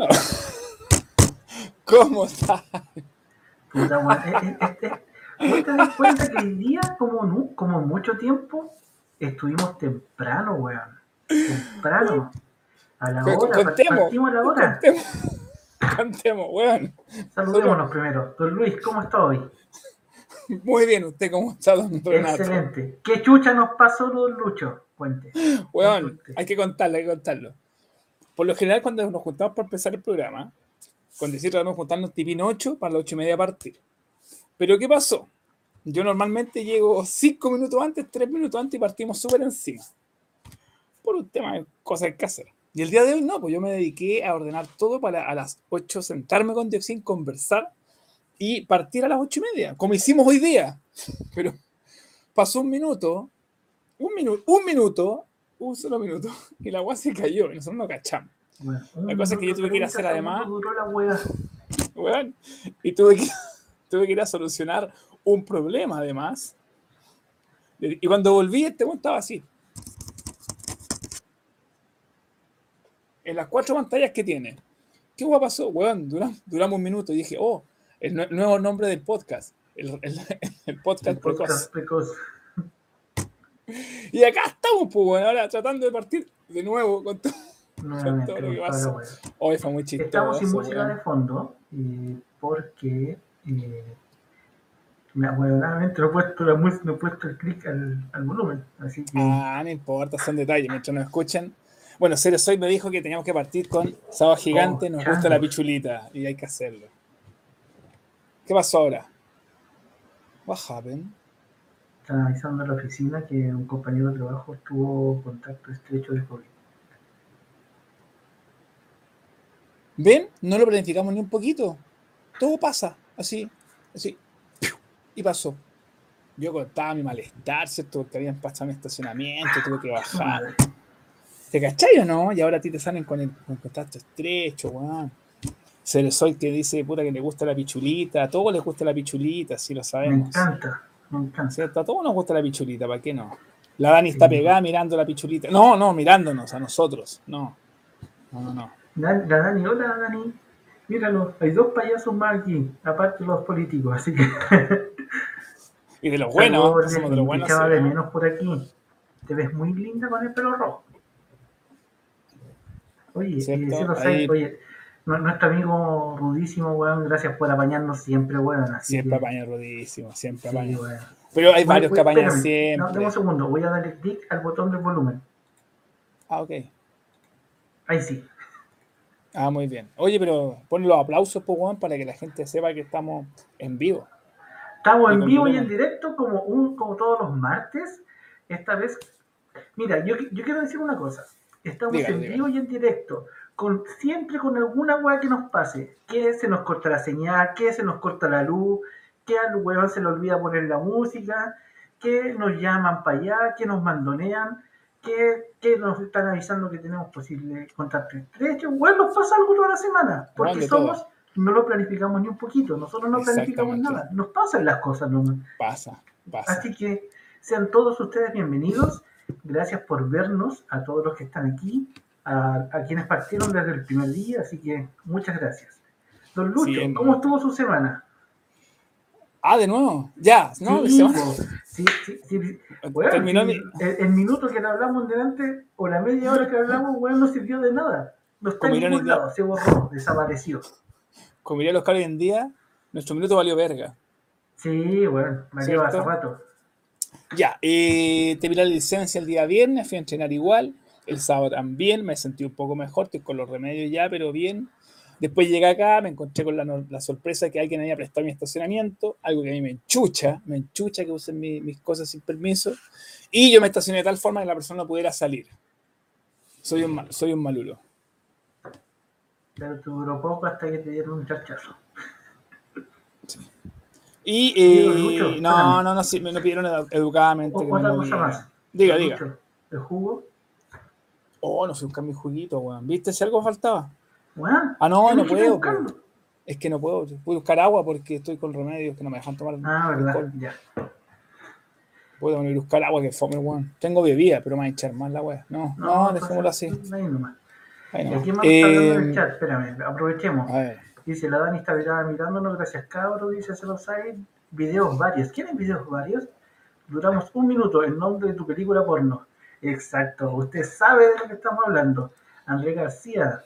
¿Cómo estás? Puta. Eh, eh, este, ¿Vos te das cuenta que el día, como, mucho tiempo, estuvimos temprano, weón? Temprano. A la hora, Contemos. partimos a la hora. Contemos. Contemos, weón. Saludémonos primero. Don Luis, ¿cómo está hoy? Muy bien, ¿usted cómo está, don Renato? Excelente. ¿Qué chucha nos pasó, don Lucho? Cuente. Weón, hay que contarlo, hay que contarlo. Por lo general, cuando nos juntamos para empezar el programa, con decir vamos a juntarnos tipín 8 para las 8 y media partir. Pero ¿qué pasó? Yo normalmente llego 5 minutos antes, 3 minutos antes y partimos súper encima. Por un tema de cosas que hacer. Y el día de hoy no, pues yo me dediqué a ordenar todo para a las 8 sentarme con Dioxin, conversar y partir a las 8 y media, como hicimos hoy día. Pero pasó un minuto, un minuto, un minuto, un solo minuto, y la agua se cayó y nosotros no cachamos. Bueno, La cosa es que yo tuve que ir a 30 hacer además- y tuve que, tuve que ir a solucionar un problema además. Y cuando volví, este weón estaba así. En las cuatro pantallas que tiene. ¿Qué weón pasó? Weón, duramos, duramos un minuto y dije, oh, el nue- nuevo nombre del podcast. El, el- el podcast El precoz. podcast precoz. Y acá estamos, pues, weón, ahora tratando de partir de nuevo con todo. Nuevamente, todo lo que con la wea. Hoy fue muy chistoso. Estamos sin música de fondo eh, porque eh, me ahueonadamente no he puesto, la mus- no he puesto el clic al, al volumen. Así que Ah, no importa, son detalles. Mientras nos escuchen. Bueno, Ceres hoy me dijo que teníamos que partir con Sábado Gigante, Oh, nos gusta la pichulita y hay que hacerlo. ¿Qué pasó ahora? What happened? Están avisando a la oficina que un compañero de trabajo tuvo contacto estrecho de COVID. ¿Ven? No lo planificamos ni un poquito. Todo pasa, así, así. Y pasó. Yo contaba mi malestar, ¿cierto? Porque habían pasado mi estacionamiento, tuve que bajar. ¿Te cachai o no? Y ahora a ti te salen con el con contacto estrecho, weón. Ceresoy que dice, puta, que le gusta la pichulita. A todos les gusta la pichulita, sí lo Me sabemos. encanta, me encanta. ¿Cierto? A todos nos gusta la pichulita, ¿para qué no? La Dani está pegada mirando la pichulita. No, no, mirándonos a nosotros. No. No, no, no. La Dani, hola Dani. Míralo, hay dos payasos más aquí, aparte de los políticos, así que. Y de los buenos, somos de los buenos. de ¿no? menos por aquí. Te ves muy linda con el pelo rojo. Oye, sí lo Ahí- sabes, oye, nuestro amigo rudísimo, weón, gracias por apañarnos siempre, weón. Así Siempre que- apaña rudísimo, siempre sí, apaña. weón. Pero hay varios que apañan espérame, siempre. No, un segundo, voy a darle clic al botón del volumen. Ah, ok. Ahí sí. Ah, muy bien. Oye, pero pon los aplausos, weón, para que la gente sepa que estamos en vivo. Estamos en vivo y en directo como, un, como todos los martes. Esta vez, mira, yo, yo quiero decir una cosa. Estamos en vivo y en directo, con, siempre con alguna weá que nos pase. Que se nos corta la señal, que se nos corta la luz, que al weón se le olvida poner la música, que nos llaman para allá, que nos mandonean, que, que nos están avisando que tenemos posible contacto estrecho. Weón, nos pasa algo toda la semana, porque Weón, de todo. somos, no lo planificamos ni un poquito, nosotros no planificamos nada, nos pasan las cosas nomás. Pasa, pasa. Así que sean todos ustedes bienvenidos. Gracias por vernos, a todos los que están aquí, a, a quienes partieron desde el primer día. Así que muchas gracias. Don Lucho. ¿cómo estuvo su semana? Ah, de nuevo. Ya, ¿no? sí, sí, sí, sí. Weón, Terminó mi- el, el minuto que le hablamos delante o la media hora que hablamos, weón, no sirvió de nada. No está en Como ningún lado, se borró, desapareció. Como diría los caros hoy en día, nuestro minuto valió verga. Sí, bueno, me lleva hace rato. Ya, eh, terminé la licencia el día viernes, fui a entrenar igual, el sábado también, me sentí un poco mejor, estoy con los remedios ya, pero bien. Después llegué acá, me encontré con la, la sorpresa que alguien había prestado mi estacionamiento, algo que a mí me enchucha, me enchucha que usen mi- mis cosas sin permiso, y yo me estacioné de tal forma que la persona no pudiera salir. Soy un, soy un malulo. Pero te duró poco hasta que te dieron un chachazo. Y Sí, eh, Lucho, no, no, no, sí, me lo pidieron edu- educadamente. Que me más. Diga, diga. El jugo, Oh, no fui a buscar mi juguito, weón. ¿Viste si algo faltaba? Ah, no, ¿qué no puedo, buscando? Es que no puedo. Voy a buscar agua porque estoy con remedios que no me dejan tomar. Ah, verdad, ya. Puedo venir a buscar agua que fome, weón. Tengo bebida, pero me va a echar más la weá. No, no, pues, dejémoslo así. ahí nomás. ¿Y Bueno, aquí más está hablando en eh, el chat? Espérame, aprovechemos. a ver, Dice, la Dani está mirándonos, gracias cabro, dice Celoside. Videos varios. ¿Quieren videos varios? Duramos un minuto en nombre de tu película porno. Exacto, usted sabe de lo que estamos hablando. André García.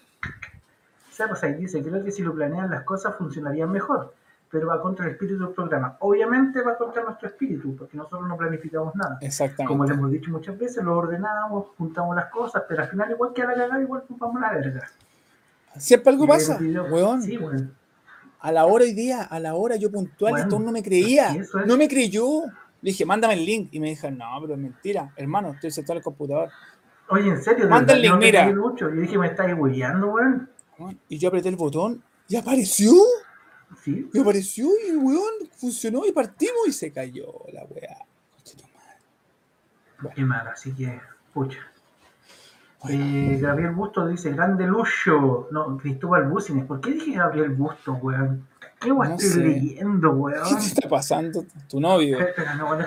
Celoside dice, creo que si lo planean las cosas funcionarían mejor, pero va contra el espíritu del programa. Obviamente va contra nuestro espíritu, porque nosotros no planificamos nada. Como exactamente. le hemos dicho muchas veces, lo ordenamos, juntamos las cosas, pero al final igual que a la cagada, igual a la verga. Siempre algo Y pasa, weón. Sí, weón. A la hora hoy día, a la hora yo puntual, Bueno, esto no me creía. es. No me creyó. Le dije, mándame el link. Y me dijo, no, pero es mentira. Hermano, estoy sentado en el computador. Oye, en serio, Manda el link, mira. mucho. Yo dije, me estáis hueveando, weón. Y yo apreté el botón y apareció. Sí, Y apareció y el weón funcionó y partimos y se cayó la weá. qué mal, así que, pucha. Eh, Gabriel Busto dice, grande Lucho. No, Cristóbal Bucines. ¿Por qué dije Gabriel Busto, weón? ¿Qué weón No estoy sé. leyendo, ¿Qué weón? te está pasando? Tu novio. Espera, no. Eh,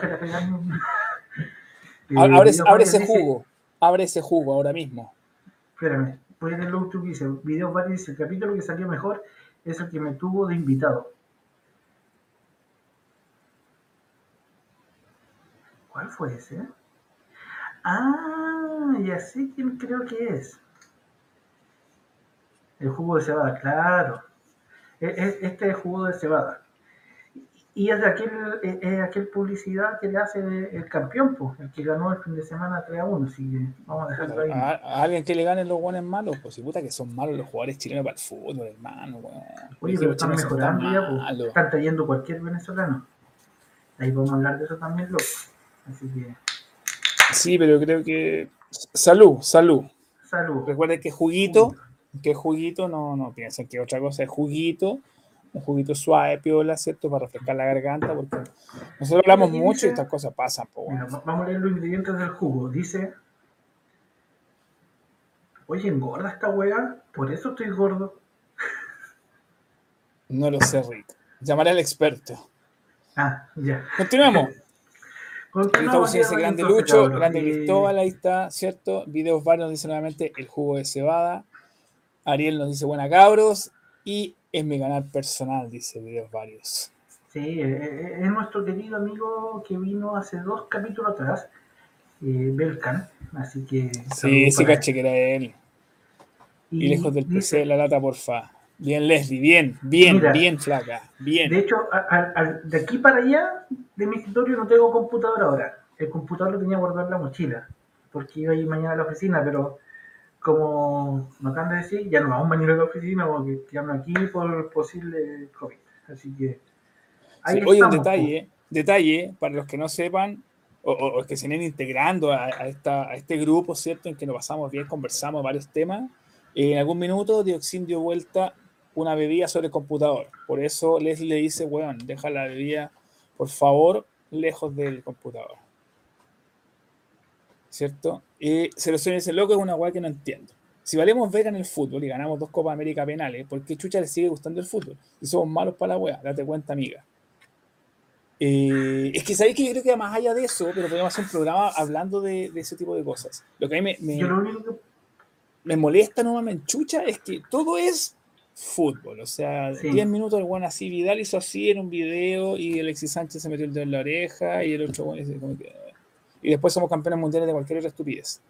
Abre, ese jugo. Abre ese jugo ahora mismo. Espérame, voy a leer lo que dice. Video varios dice, el capítulo que salió mejor es el que me tuvo de invitado. ¿Cuál fue ese? Ah, ya sé quién creo que es. El jugo de cebada, claro. E- e- Este jugo de cebada. Y es de aquel, es- es aquel publicidad que le hace el campeón, pues, el que ganó el fin de semana 3 a 1. Así que vamos a dejarlo ahí. A, a alguien que le ganen los buenos malos, pues si puta que son malos los jugadores chilenos para el fútbol, hermano, weón. Oye, pero están mejorando ya, pues. Están trayendo cualquier venezolano. Ahí podemos hablar de eso también, loco. Así que, Sí, pero creo que. Salud, salud. salud. Recuerden que juguito, que juguito, no, no piensen que otra cosa es juguito, un juguito suave, piola, ¿cierto? Para refrescar la garganta, porque nosotros hablamos mucho y estas cosas pasan, Mira, vamos a leer los ingredientes del jugo. Dice, oye, engorda esta weá, por eso estoy gordo. No lo sé, Rick. Llamaré al experto. Ah, ya. Continuamos. Continuamos, ya, grande Lucho, grande Cristóbal, ahí está, ¿cierto? Videos varios dice nuevamente el jugo de cebada. Ariel nos dice buena cabros. Y es mi canal personal, dice videos varios. Sí, eh, eh, es nuestro querido amigo que vino hace dos capítulos atrás, eh, Belkan. Así que. Sí, sí, caché que era él. él. Y lejos del dice- PC de la lata, porfa. Bien, Leslie, bien, bien, Mira. bien, flaca, bien. De hecho, a- a- a- de aquí para allá de mi escritorio no tengo computador ahora. El computador lo tenía guardado en la mochila, porque iba a ir mañana a la oficina, pero como me acaban de decir, ya no vamos mañana a la oficina porque quedamos aquí por posible COVID. Así que ahí Sí, oye, un detalle, detalle, para los que no sepan, o, o- o que se vienen integrando a, a esta, a este grupo, ¿cierto? En que nos pasamos bien, conversamos varios temas. Eh, en algún minuto Dioxin dio vuelta una bebida sobre el computador. Por eso Leslie le dice, weón, deja la bebida, por favor, lejos del computador. ¿Cierto? Y Selecciones dice, loco, es una weá que no entiendo. Si valemos verga en el fútbol y ganamos dos Copas América penales, ¿por qué chucha le sigue gustando el fútbol? Y somos malos para la weá, date cuenta, amiga. Eh, es que sabéis que yo creo que más allá de eso, pero podemos hacer un programa hablando de, de ese tipo de cosas. Lo que a mí me, molesta, no me enchucha, es que todo es fútbol. O sea, Sí. 10 minutos el bueno así, Vidal hizo así en un video y Alexis Sánchez se metió el dedo en la oreja y el otro bueno dice como que- Y después somos campeones mundiales de cualquier otra estupidez.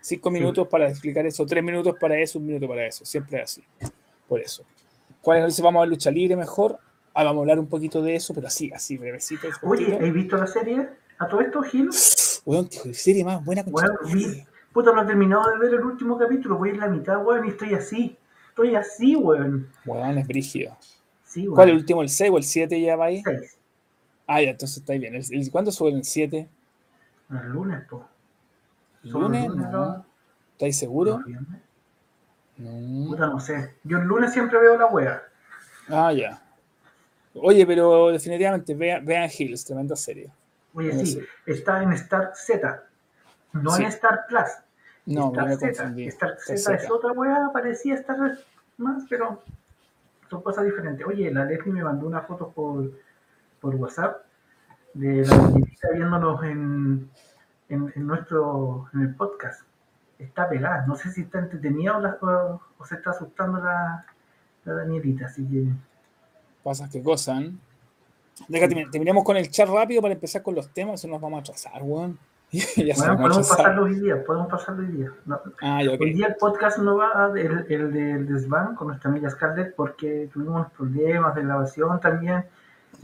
Cinco Sí. minutos para explicar eso, tres minutos para eso, un minuto para eso. Siempre es así. Por eso. ¿Cuál es? Vamos a ver lucha libre mejor. Ah, vamos a hablar un poquito de eso, pero así, así, brevecito. Oye. ¿has visto la serie? ¿A todo esto, Gil? Weón, qué serie más buena Bueno, vi, puta, no he terminado de ver el último capítulo, voy en la mitad, weón, y estoy así. Estoy así, weón. Weón, es brígido. Sí, weón. ¿Cuál es el último? ¿El 6 o el 7 ya va ahí? Seis. Ah, ya, entonces está bien. ¿El, el- cuándo sube el 7? El lunes, po. ¿El Solo el lunes? lunes, No. ¿no? ¿Estáis seguros? No. Puta, no sé. Yo el lunes siempre veo la wea. Ah, ya. Oye, pero definitivamente vean, vean Hills, tremenda serie. Oye, No sí, está en Star Z, no Sí. en Star Plus. No, Star me Z. confundí. Star Z es otra wea, parecía Star más, pero son cosas diferentes. Oye, la Leslie me mandó una foto por, por WhatsApp de la niñita viéndonos en, en, en nuestro en el podcast. está pelada. No sé si está entretenida o, la- o- o se está asustando la, la Danielita, así que Pasas que gozan. Deja, termi- terminemos con el chat rápido para empezar con los temas, o nos vamos a atrasar, weón. bueno, podemos pasarlo hoy día, podemos pasarlo hoy día. No, Ah, ya, ok. Hoy día el podcast no va, el, el del desván con nuestra amiga Scarlett, porque tuvimos problemas de grabación también.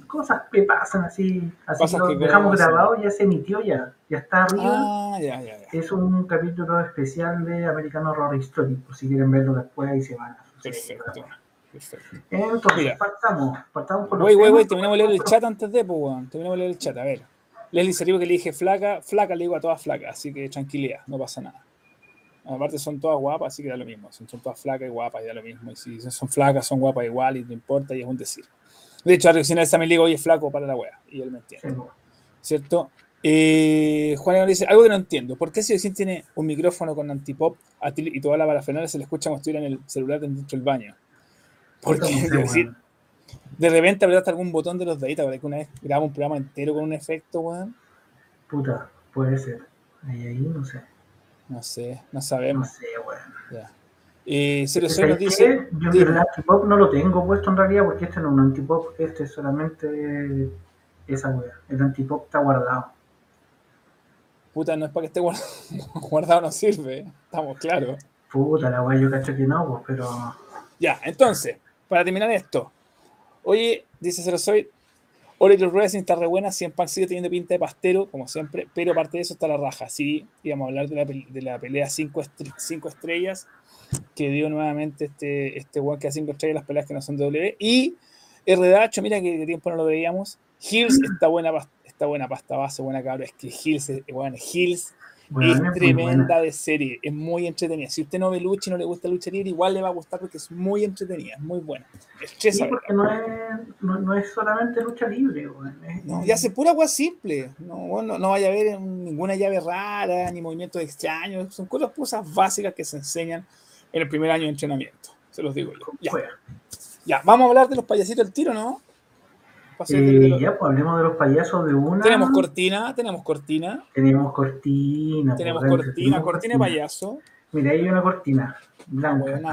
Cosas que pasan así. Así que lo dejamos grabado, ya se emitió ya. Ya está arriba. Ah, ya, ya, ya. Es un capítulo especial de American Horror por si quieren verlo después y se van Perfecto. Perfecto. Entonces, Mira. partamos, partamos por Güey, güey, terminamos de leer el chat antes de, pues, weón. Terminamos de leer el chat, a ver. Leslie rió que le dije flaca, flaca le digo a todas flacas, así que tranquilidad, no pasa nada. Aparte son todas guapas, así que da lo mismo. Son, son todas flacas y guapas y da lo mismo. Y si son flacas, son guapas igual y no importa y es un decir. De hecho, a recién también le digo, oye, flaco para la wea. Y él me entiende. ¿cierto? Eh, Juan dice, algo que no entiendo, ¿por qué si recién tiene un micrófono con antipop a ti- y toda la parafernalia se le escucha como estuviera en el celular dentro del baño? Porque, No es decir, de repente apretaste algún botón de los deditos. Que una vez grabamos un programa entero con un efecto, weón. Puta, puede ser. Ahí, ahí, no sé. No sé, no No sabemos. sé, weón. Ya. Eh, dice, Yo el antipop no lo tengo puesto en realidad porque este no es un antipop, este es solamente esa wea. El antipop está guardado. puta, no es para que esté guardado, guardado no sirve, estamos claros. Puta la wea, yo cacho que no, pues, pero. Ya, entonces, para terminar esto. Oye, dice Cero Soy, Oracle Racing está re buena, Cien Pan sigue teniendo pinta de pastero, como siempre, pero aparte de eso está la raja. Sí, íbamos a hablar de la, de la pelea 5 estrellas que dio nuevamente este, este weón que a 5 estrellas las peleas que no son W. Y RDH, mira que, que tiempo no lo veíamos. Hills está buena, está buena pasta base, buena cabra. Es que Hills, bueno, Hills Bueno, es tremenda de serie, es muy entretenida. Si usted no ve lucha y no le gusta lucha libre, igual le va a gustar porque es muy entretenida, es muy buena. Estresa, Sí, porque no es, no, no es solamente lucha libre. Es- No, y hace pura agua simple. No, bueno, no vaya a ver ninguna llave rara, ni movimientos extraños. Son cosas, cosas básicas que se enseñan en el primer año de entrenamiento. Se los digo yo. Ya, ya. vamos a hablar de los payasitos del tiro, ¿no? Eh, los- ya, pues hablemos de los payasos de una. Tenemos cortina, tenemos cortina, Tenemos cortina. tenemos pues, cortina, tenemos cortina de payaso. Mira, ahí hay una cortina blanca. Bueno, no,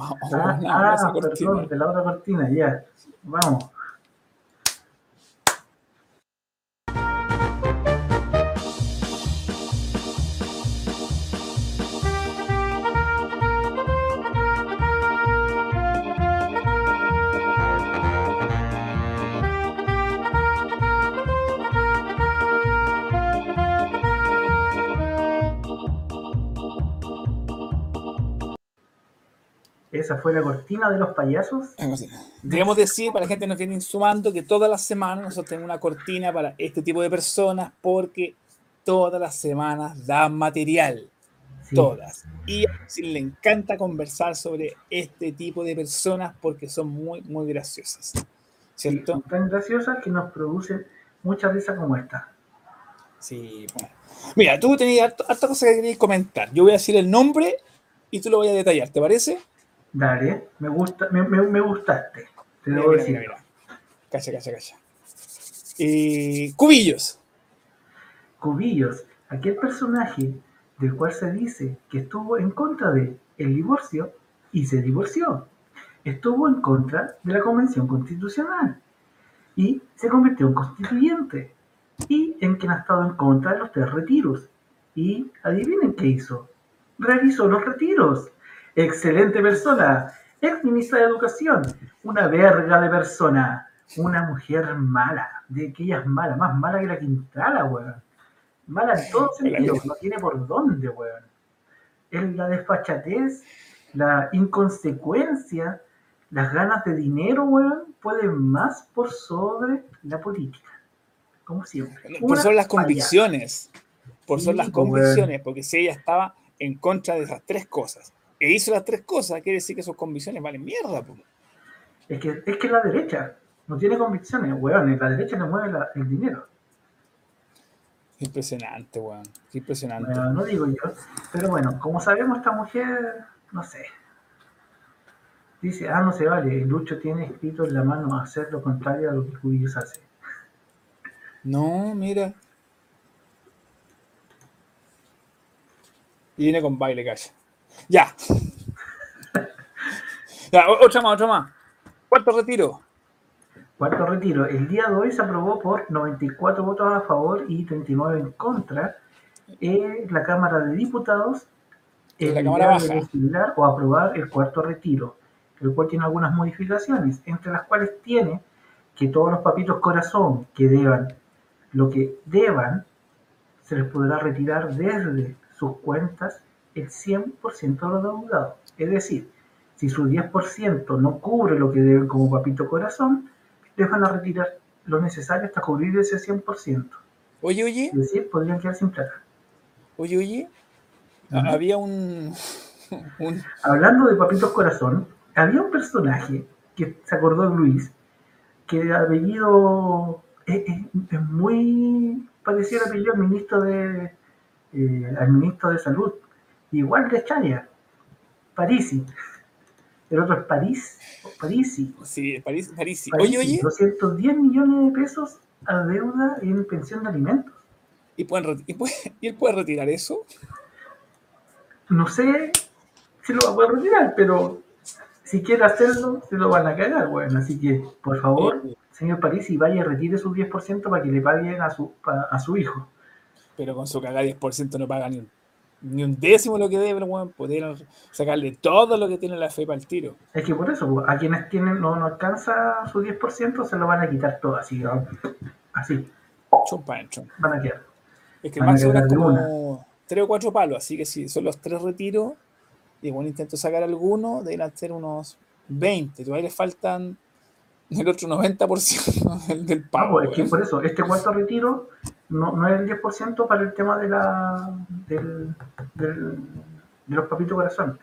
Ah, ah, cortina. perdón, de la otra cortina, ya. Vamos. Esa fue la cortina de los payasos. Debemos decir, para la gente que nos viene sumando, que todas las semanas nosotros tenemos una cortina para este tipo de personas porque todas las semanas dan material. Sí. Todas. Y le encanta conversar sobre este tipo de personas porque son muy, muy graciosas. Sí, ¿Cierto? son tan graciosas que nos producen mucha risa como esta. Sí, bueno. Mira, tú tenías harta, harta cosa que querías comentar. Yo voy a decir el nombre y tú lo voy a detallar, ¿te parece? Dale, me gusta, me, me, me gustaste. Te Mira, debo mira, decir. mira, mira. Cacha, cacha, cacha. Eh, cubillos. Cubillos, aquel personaje del cual se dice que estuvo en contra de el divorcio y se divorció. Estuvo en contra de la Convención Constitucional y se convirtió en constituyente. Y en quien ha estado en contra de los tres retiros. Y adivinen qué hizo. Realizó los retiros. Excelente persona. Ex ministra de Educación. Una verga de persona. Una mujer mala. De aquellas malas. Más mala que la Quintala, weón. Mala en todo sentido. No tiene por dónde, weón. Es la desfachatez, la inconsecuencia, las ganas de dinero, weón, pueden más por sobre la política. Como siempre. Por son las convicciones. Por son Sí, las pues, convicciones. Porque si ella estaba en contra de esas tres cosas e hizo las tres cosas, quiere decir que sus convicciones valen mierda. po. Es que es que la derecha no tiene convicciones, weón. La derecha le mueve la- el dinero. Impresionante, weón. Impresionante. Bueno, no digo yo. Pero bueno, como sabemos, esta mujer, no sé. Dice, ah, no se vale. Lucho tiene escrito en la mano hacer lo contrario a lo que Cubillos hace. No, mira. Y viene con baile, calla. Ya. ya, otra más, otra más. Cuarto retiro. Cuarto retiro. El día de hoy se aprobó por 94 votos a favor y 39 en contra en la Cámara de Diputados En la Cámara Baja. legislar o aprobar el cuarto retiro, el cual tiene algunas modificaciones, entre las cuales tiene que todos los papitos corazón que deban lo que deban, se les podrá retirar desde sus cuentas el 100% de los deudados. Es decir, si su 10% no cubre lo que deben como papito corazón, les van a retirar lo necesario hasta cubrir ese 100%. Oye, oye, Es decir, podrían quedar sin plata. oye, oye. Había un, un. Hablando de papitos corazón, había un personaje que se acordó de Luis, que de apellido es, es- es muy parecido al apellido al ministro de eh, al ministro de salud, igual de Chaya, Parisi. El otro es París, Parisi. Sí, París, París. sí. Parisi, Oye, oye. 210 millones de pesos a deuda en pensión de alimentos. ¿Y, pueden y, puede- ¿Y él puede retirar eso? No sé si lo va a poder retirar, pero si quiere hacerlo, se lo van a cagar, bueno. Así que, por favor, señor Parisi, vaya y retire sus 10% para que le paguen a su, pa- a su hijo. pero con su cagada 10% no paga ni un, ni un décimo lo que debe, pero bueno, pudieron sacarle todo lo que tiene la fe para el tiro. Es que por eso, pues, a quienes tienen no, no alcanza su 10%, se lo van a quitar todo, así, ¿no? así, Chumpa dentro. van a quedar. Es que eran de como tres o cuatro palos, así que si son los tres retiros, y bueno, intento sacar alguno, deberían ser unos 20. Todavía le faltan el otro 90% del, del pago. pues, es que weón. por eso, este cuarto retiro no, no es el 10% para el tema de la del, del- de los papitos corazón.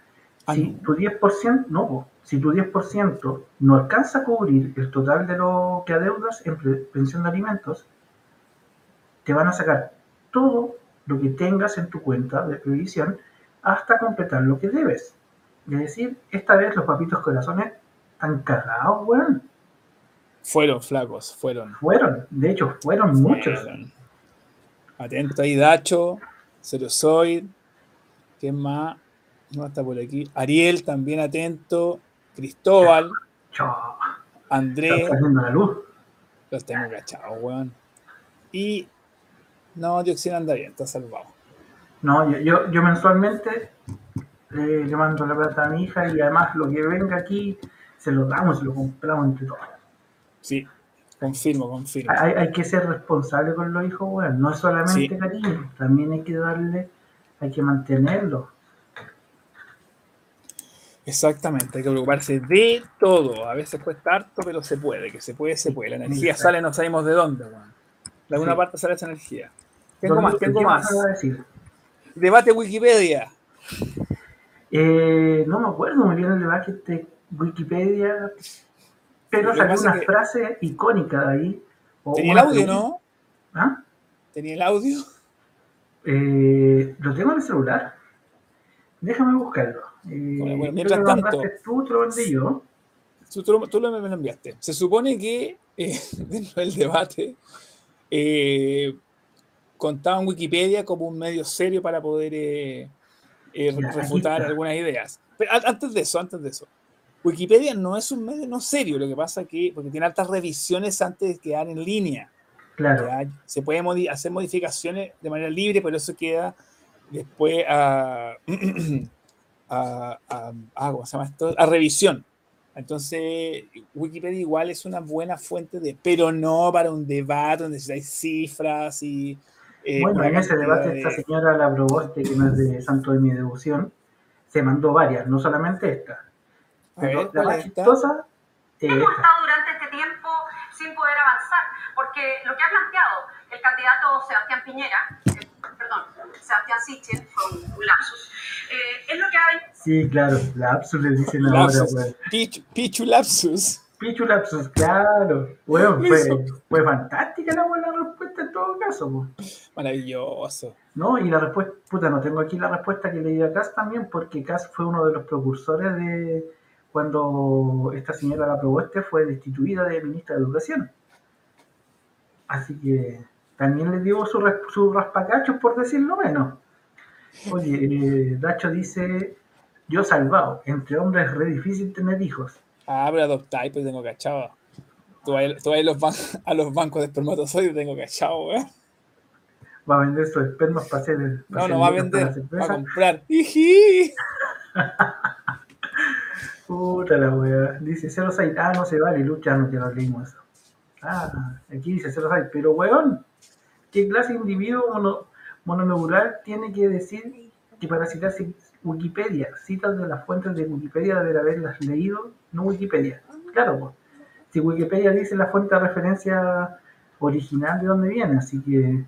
Ah, Si tu 10%, no, si tu 10% no alcanza a cubrir el total de lo que adeudas en pensión de alimentos, te van a sacar todo lo que tengas en tu cuenta de previsión hasta completar lo que debes. Es decir, esta vez los papitos corazones están cagados, weón. Fueron flacos, fueron. Fueron, de hecho, fueron muchos. Atento ahí, Dacho, Cerozoid, ¿quién más? No está por aquí. Ariel, también atento. Cristóbal, Chao, Andrés, los tengo cachados, weón. Y no, Dioxina anda bien, está salvado. No, yo, yo, yo mensualmente eh, le mando la plata a mi hija y además lo que venga aquí se lo damos, se lo compramos entre todos. Sí, confirmo, confirmo. Hay, hay que ser responsable con los hijos, weón. No es solamente Sí. cariño, también hay que darle, hay que mantenerlo. Exactamente, hay que preocuparse de todo. A veces cuesta harto, pero se puede, que se puede, se puede. La energía Exacto. sale, no sabemos de dónde, weón. De alguna Sí. parte sale esa energía. Tengo más, tengo ¿qué más. decir? Debate Wikipedia. Eh, no me acuerdo muy bien el debate de Wikipedia, pero salió una que- frase icónica de ahí. Tenía el audio. ¿no? ¿Ah? Tenía el audio. Eh, lo tengo en el celular. Déjame buscarlo. Eh, Bueno, bueno, tú mientras tanto- tú, te lo mandé yo. Tú, tú lo- tú lo, me lo enviaste. Se supone que eh, dentro del debate eh, contaban Wikipedia como un medio serio para poder refutar algunas ideas. Pero antes de eso, antes de eso. Wikipedia no es un medio no serio, lo que pasa que, porque tiene altas revisiones antes de quedar en línea. Claro. Se puede modi- hacer modificaciones de manera libre, pero eso queda después a, a, a- a- ¿cómo se llama esto? a revisión. Entonces, Wikipedia igual es una buena fuente de, pero no para un debate donde hay cifras y... eh, bueno, en ese debate de- esta señora, la proboste, que no es de santo de mi devoción, se mandó varias, no solamente esta. A ver, la ¿cuál más chistosa es hemos esta. estado durante este tiempo sin poder avanzar, porque lo que ha planteado el candidato Sebastián Piñera, eh, perdón, Sebastián Sichel, fue un, lapsus, eh, es lo que ha Sí, claro, lapsus le dicen ahora, Lapsus. weón. Pichu, Pichu Lapsus. Pichu lapsus, claro. Weón, fue, fue fantástica la buena respuesta en todo caso. Maravilloso. No, y la respuesta, puta, no tengo aquí la respuesta que le dio a Cass también, porque Cass fue uno de los precursores de cuando esta señora la proboste fue destituida de ministra de Educación. Así que también le dio su, res- su raspacachos, por decirlo menos. Oye, eh, Dacho dice, yo salvado, entre hombres es re difícil tener hijos. Ah, pero adoptáis, pues tengo cachado. Tú vas, a, los a los bancos de espermatozoides, tengo cachado, weón. Va a vender sus espermas para hacer... para No, hacer no va a vender, va a comprar. Puta la wea. Dice 06. Ah, no se vale, lucha, no que no leímos eso. Ah, aquí dice 06. Pero weón, ¿qué clase de individuo mono, tiene que decir que para citar ci- Wikipedia, citas de las fuentes de Wikipedia debe haberlas leído, no Wikipedia? Claro, pues. Si Wikipedia dice la fuente de referencia original de dónde viene, así que.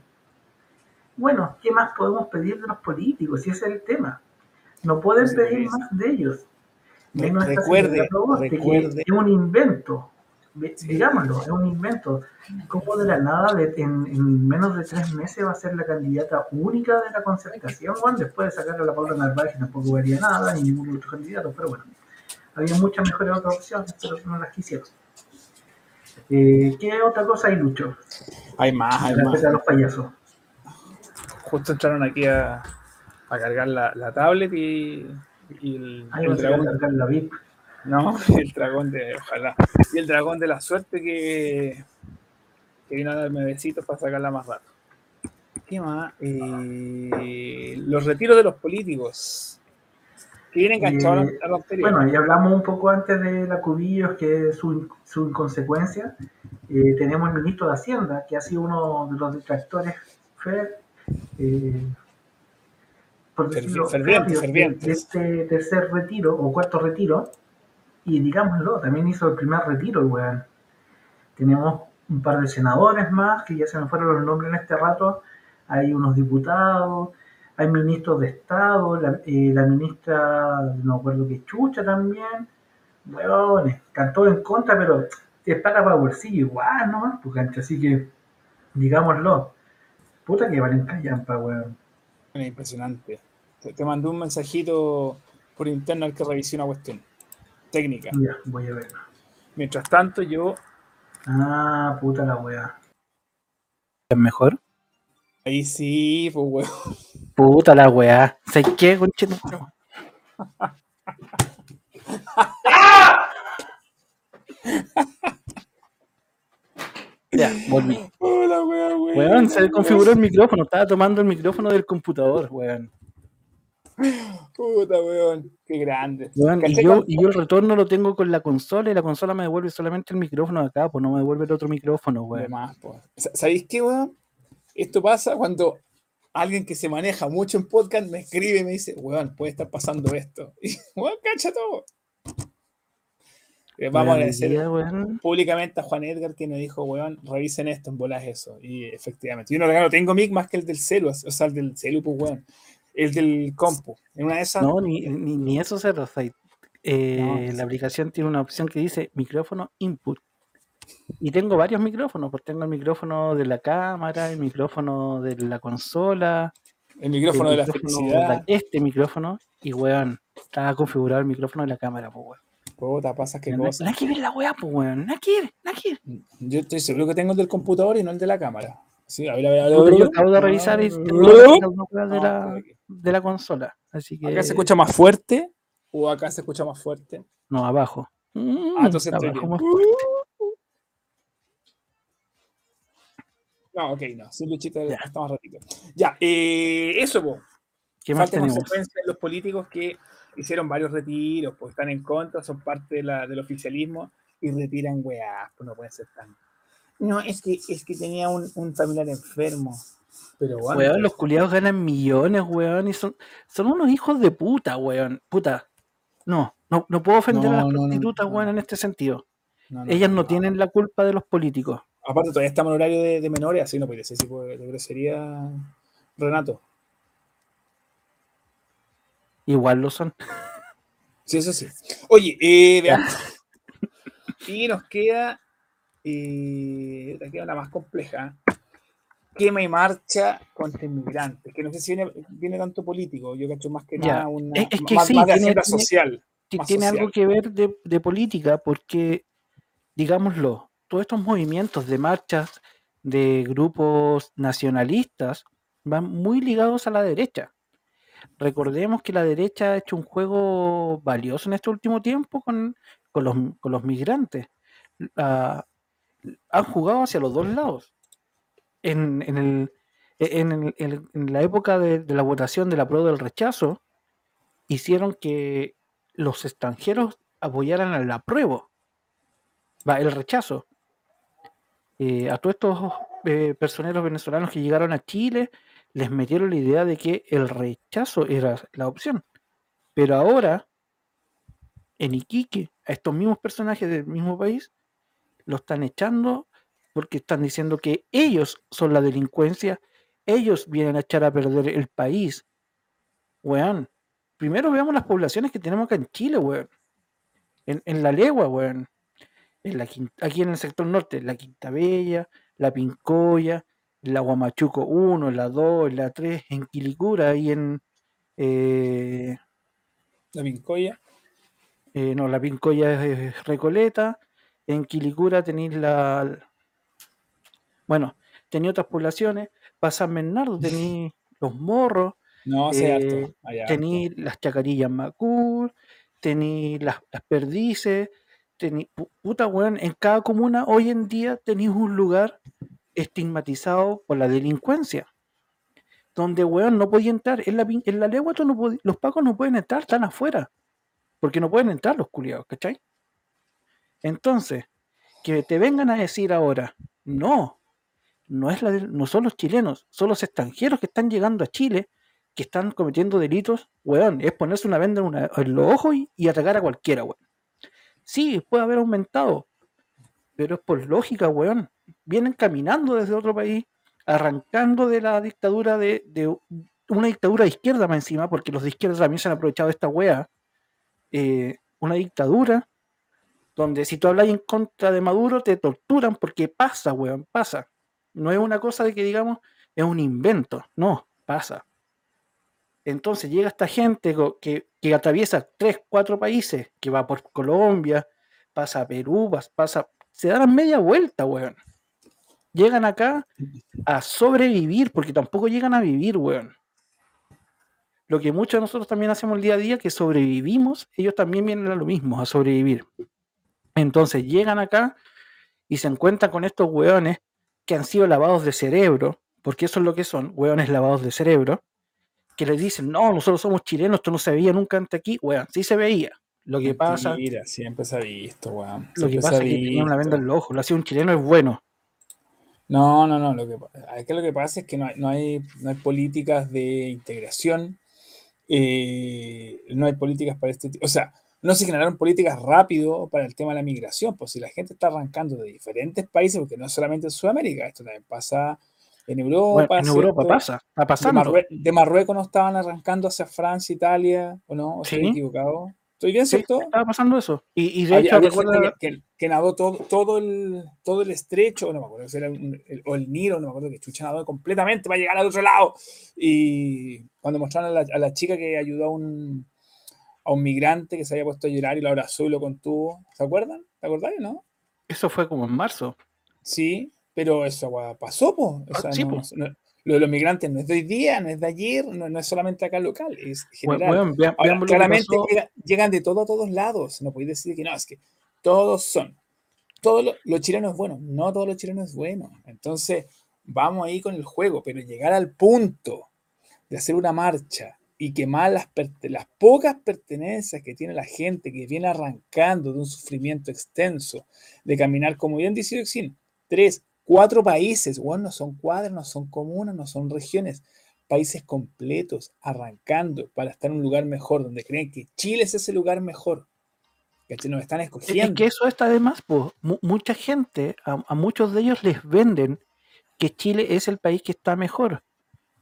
Bueno, ¿qué más podemos pedir de los políticos? Si ese es el tema. No pueden pedir más de ellos. Recuerde, recuerde. es un invento. Digámoslo, es un invento. ¿Cómo de la nada, de- en, en menos de tres meses, va a ser la candidata única de la concertación? Bueno, después de sacar a la Paula Narváez, que tampoco haría nada, ni ningún otro candidato, pero bueno. Había muchas mejores otras opciones, pero no las quisieron. Eh, ¿Qué otra cosa hay, Lucho? Hay más, hay más. a los payasos. Justo entraron aquí a, a cargar la, la tablet y, y el, dragón. cargar la VIP. No, el dragón de, ojalá. Y el dragón de la suerte que, que vino a darme besitos para sacarla más rato. ¿Qué más? Eh, los retiros de los políticos. Que vienen enganchados Eh, a anterior. Bueno, ya hablamos un poco antes de la Cubillos, que es su, su inconsecuencia. Eh, tenemos el ministro de Hacienda, que ha sido uno de los detractores fer- por decirlo, fervientes, de este tercer retiro o cuarto retiro. Y digámoslo, también hizo el primer retiro, el weón. Tenemos un par de senadores más, que ya se me fueron los nombres en este rato. Hay unos diputados, hay ministros de Estado, la, eh, la ministra, no acuerdo qué chucha también. Weones, cantó en contra, pero es para para bolsillo igual nomás, pues. Así que, digámoslo, puta que valen callampa, weón. Es impresionante. Te, te mandé un mensajito por interno al que revisé una cuestión técnica. Ya, voy a verlo. Mientras tanto, yo Ah, puta la wea. ¿Es mejor? ahí sí, pues weón. Puta la weá. ¿Sabes qué, conchito? Ya, volví. Hola, weón, weón. Weón, se configuró el micrófono. Estaba tomando el micrófono del computador, weón. Puta, weón. Qué grande. Weón, y ¿Cachai yo, y yo el retorno lo tengo con la consola y la consola me devuelve solamente el micrófono de acá, pues no me devuelve el otro micrófono, weón. más, ¿Sabéis qué, weón? Esto pasa cuando alguien que se maneja mucho en podcast me escribe y me dice, weón, puede estar pasando esto. Y, weón, cacha todo. Eh, Vamos a agradecer día, weón, públicamente a Juan Edgar que nos dijo, weón, revisen esto, en bolas eso. Y efectivamente, yo no regalo, tengo mic más que el del celu, o sea, el del celu, pues, weón. El del compu. En una de esas. No, ni, ni, ni eso se lo sé. Eh, No, sí. La aplicación tiene una opción que dice micrófono input. Y tengo varios micrófonos, pues tengo el micrófono de la cámara, el micrófono de la consola, El micrófono el de la micrófono felicidad. de este micrófono, y weón, estaba configurado el micrófono de la cámara, pues weón. Puta, pasa qué Nada cosa. nada que ver la weá, pues weón, nada que ver, nada que ver. Yo estoy seguro que tengo el del computador y no el de la cámara. Sí, a ver, a ver, a ver. Puta, yo acabo de revisar y tengo No, weas de la, aquí. de la consola, así que... ¿Acá se escucha más fuerte o acá se escucha más fuerte? No, abajo. Mm, Ah, entonces estoy abajo más No, ok, no. Sin luchita más ratito. Ya, eh, eso, po. ¿Qué más Falta tenemos? los políticos que hicieron varios retiros, pues están en contra, son parte de la- del oficialismo y retiran weá, pues no pueden ser tan. No, es que, es que tenía un, un familiar enfermo. Pero bueno, Weón, los culiados ganan millones, weón, y son, son unos hijos de puta, weón. Puta. No, no, no puedo ofender a las No, no, no, prostitutas, no. weón, en este sentido. no, no, Ellas no no. tienen la culpa de los políticos. Aparte, todavía estamos en horario de, de menores, así no puede ser de, de grosería, Renato. Igual lo son. Sí, eso sí. Oye, eh, veamos. Y nos queda, eh, nos queda la más compleja. Quema y marcha contra inmigrantes, que no sé si viene, viene tanto político, yo cacho más que Ya, nada una, es- es que más, sí, más de tiene- social. Más Tiene algo que ver de, de política, porque, digámoslo, todos estos movimientos de marchas de grupos nacionalistas van muy ligados a la derecha. Recordemos que la derecha ha hecho un juego valioso en este último tiempo con, con, los, con los migrantes. Han jugado hacia los dos lados. En, en, el, en, el- en- la época de, la votación de la prueba del rechazo, hicieron que los extranjeros apoyaran al apruebo, el rechazo. Eh, a todos estos eh, personeros venezolanos que llegaron a Chile, les metieron la idea de que el rechazo era la opción. Pero ahora, en Iquique, a estos mismos personajes del mismo país, lo están echando porque están diciendo que ellos son la delincuencia, ellos vienen a echar a perder el país. Weón, primero veamos las poblaciones que tenemos acá en Chile, weón. En, en la legua, weón. En la, aquí en el sector norte, la Quinta Bella, la Pincoya, la Guamachuco 1, la 2, la 3, en Quilicura y en... eh, La Pincoya. eh, no, la Pincoya es, Recoleta. En Quilicura tenéis la. Bueno, tenía otras poblaciones. Para San Bernardo tenéis los morros, No, Eh, harto. Hay harto. tenéis las chacarillas Macur, tenéis las, las perdices, pu- Puta weón, en cada comuna hoy en día tenéis un lugar estigmatizado por la delincuencia. Donde weón no podía entrar. En la, en la legua no podí- los pacos no pueden entrar, están afuera. Porque no pueden entrar los culiados, ¿cachai? Entonces, que te vengan a decir ahora, no, no, es la de- no son los chilenos, son los extranjeros que están llegando a Chile, que están cometiendo delitos, weón, es ponerse una venda en los ojos y, y atacar a cualquiera, weón. Sí, puede haber aumentado, pero es por lógica, weón. Vienen caminando desde otro país, arrancando de la dictadura de, de una dictadura de izquierda más encima, porque los de izquierda también se han aprovechado de esta wea, eh, una dictadura donde si tú hablas en contra de Maduro te torturan porque pasa, weón, pasa. No es una cosa de que digamos es un invento, no, pasa. Entonces llega esta gente que, que atraviesa tres, cuatro países, que va por Colombia, pasa a Perú, pas- pasa, se dan media vuelta, weón. Llegan acá a sobrevivir, porque tampoco llegan a vivir, weón. Lo que muchos de nosotros también hacemos el día a día, que sobrevivimos, ellos también vienen a lo mismo, a sobrevivir. Entonces llegan acá y se encuentran con estos hueones que han sido lavados de cerebro, porque eso es lo que son, hueones lavados de cerebro, que les dicen, no, nosotros somos chilenos, esto no se veía nunca antes aquí, weón, sí se veía. Lo que pasa, Mentira, siempre se ha visto, weón. lo que pasa es que tenía una venda en los ojos, lo hacía un chileno es bueno. No, no, no. Lo que, es que lo que pasa es que no hay, no hay, no hay políticas de integración, eh, no hay políticas para este tipo. O sea, no se generaron políticas rápido para el tema de la migración. Pues si la gente está arrancando de diferentes países, porque no es solamente en Sudamérica, esto también pasa en Europa. Bueno, en Europa ¿cierto? pasa, está De, pasando. Marrue- de Marruecos no estaban arrancando hacia Francia, Italia, ¿o no? ¿O estoy Sí. equivocado? ¿Estoy bien, Sí, cierto? estaba pasando eso. Y, y de Había, hecho, recuerda- que, nadó todo, todo, el, todo el estrecho, no me acuerdo si era un- el, o el Nilo, no me acuerdo que Chucha nadó completamente para llegar al otro lado. Y cuando mostraron a la, a la chica que ayudó a un, a un migrante que se había puesto a llorar y lo abrazó y lo contuvo, ¿se acuerdan? ¿Te acordáis, no? eso fue como en marzo. Sí, pero eso pasó, pues. Ah, sí, po. Lo de los migrantes no es de hoy día, no es de ayer, no, no es solamente acá local, es general. vean- Ahora, claramente llega- llegan de todo a todos lados. No podéis decir que no, es que todos son. Todos lo- los chilenos es bueno. No todos los chilenos es bueno. Entonces, vamos ahí con el juego, pero llegar al punto de hacer una marcha y quemar las, las pocas pertenencias que tiene la gente que viene arrancando de un sufrimiento extenso, de caminar, como bien dice Oxin, tres, cuatro países, bueno, no son cuadras, no son comunas, no son regiones, países completos arrancando para estar en un lugar mejor, donde creen que Chile es ese lugar mejor. Que nos están Es escogiendo. que eso está además, pues, mu- mucha gente, a, a muchos de ellos les venden que Chile es el país que está mejor.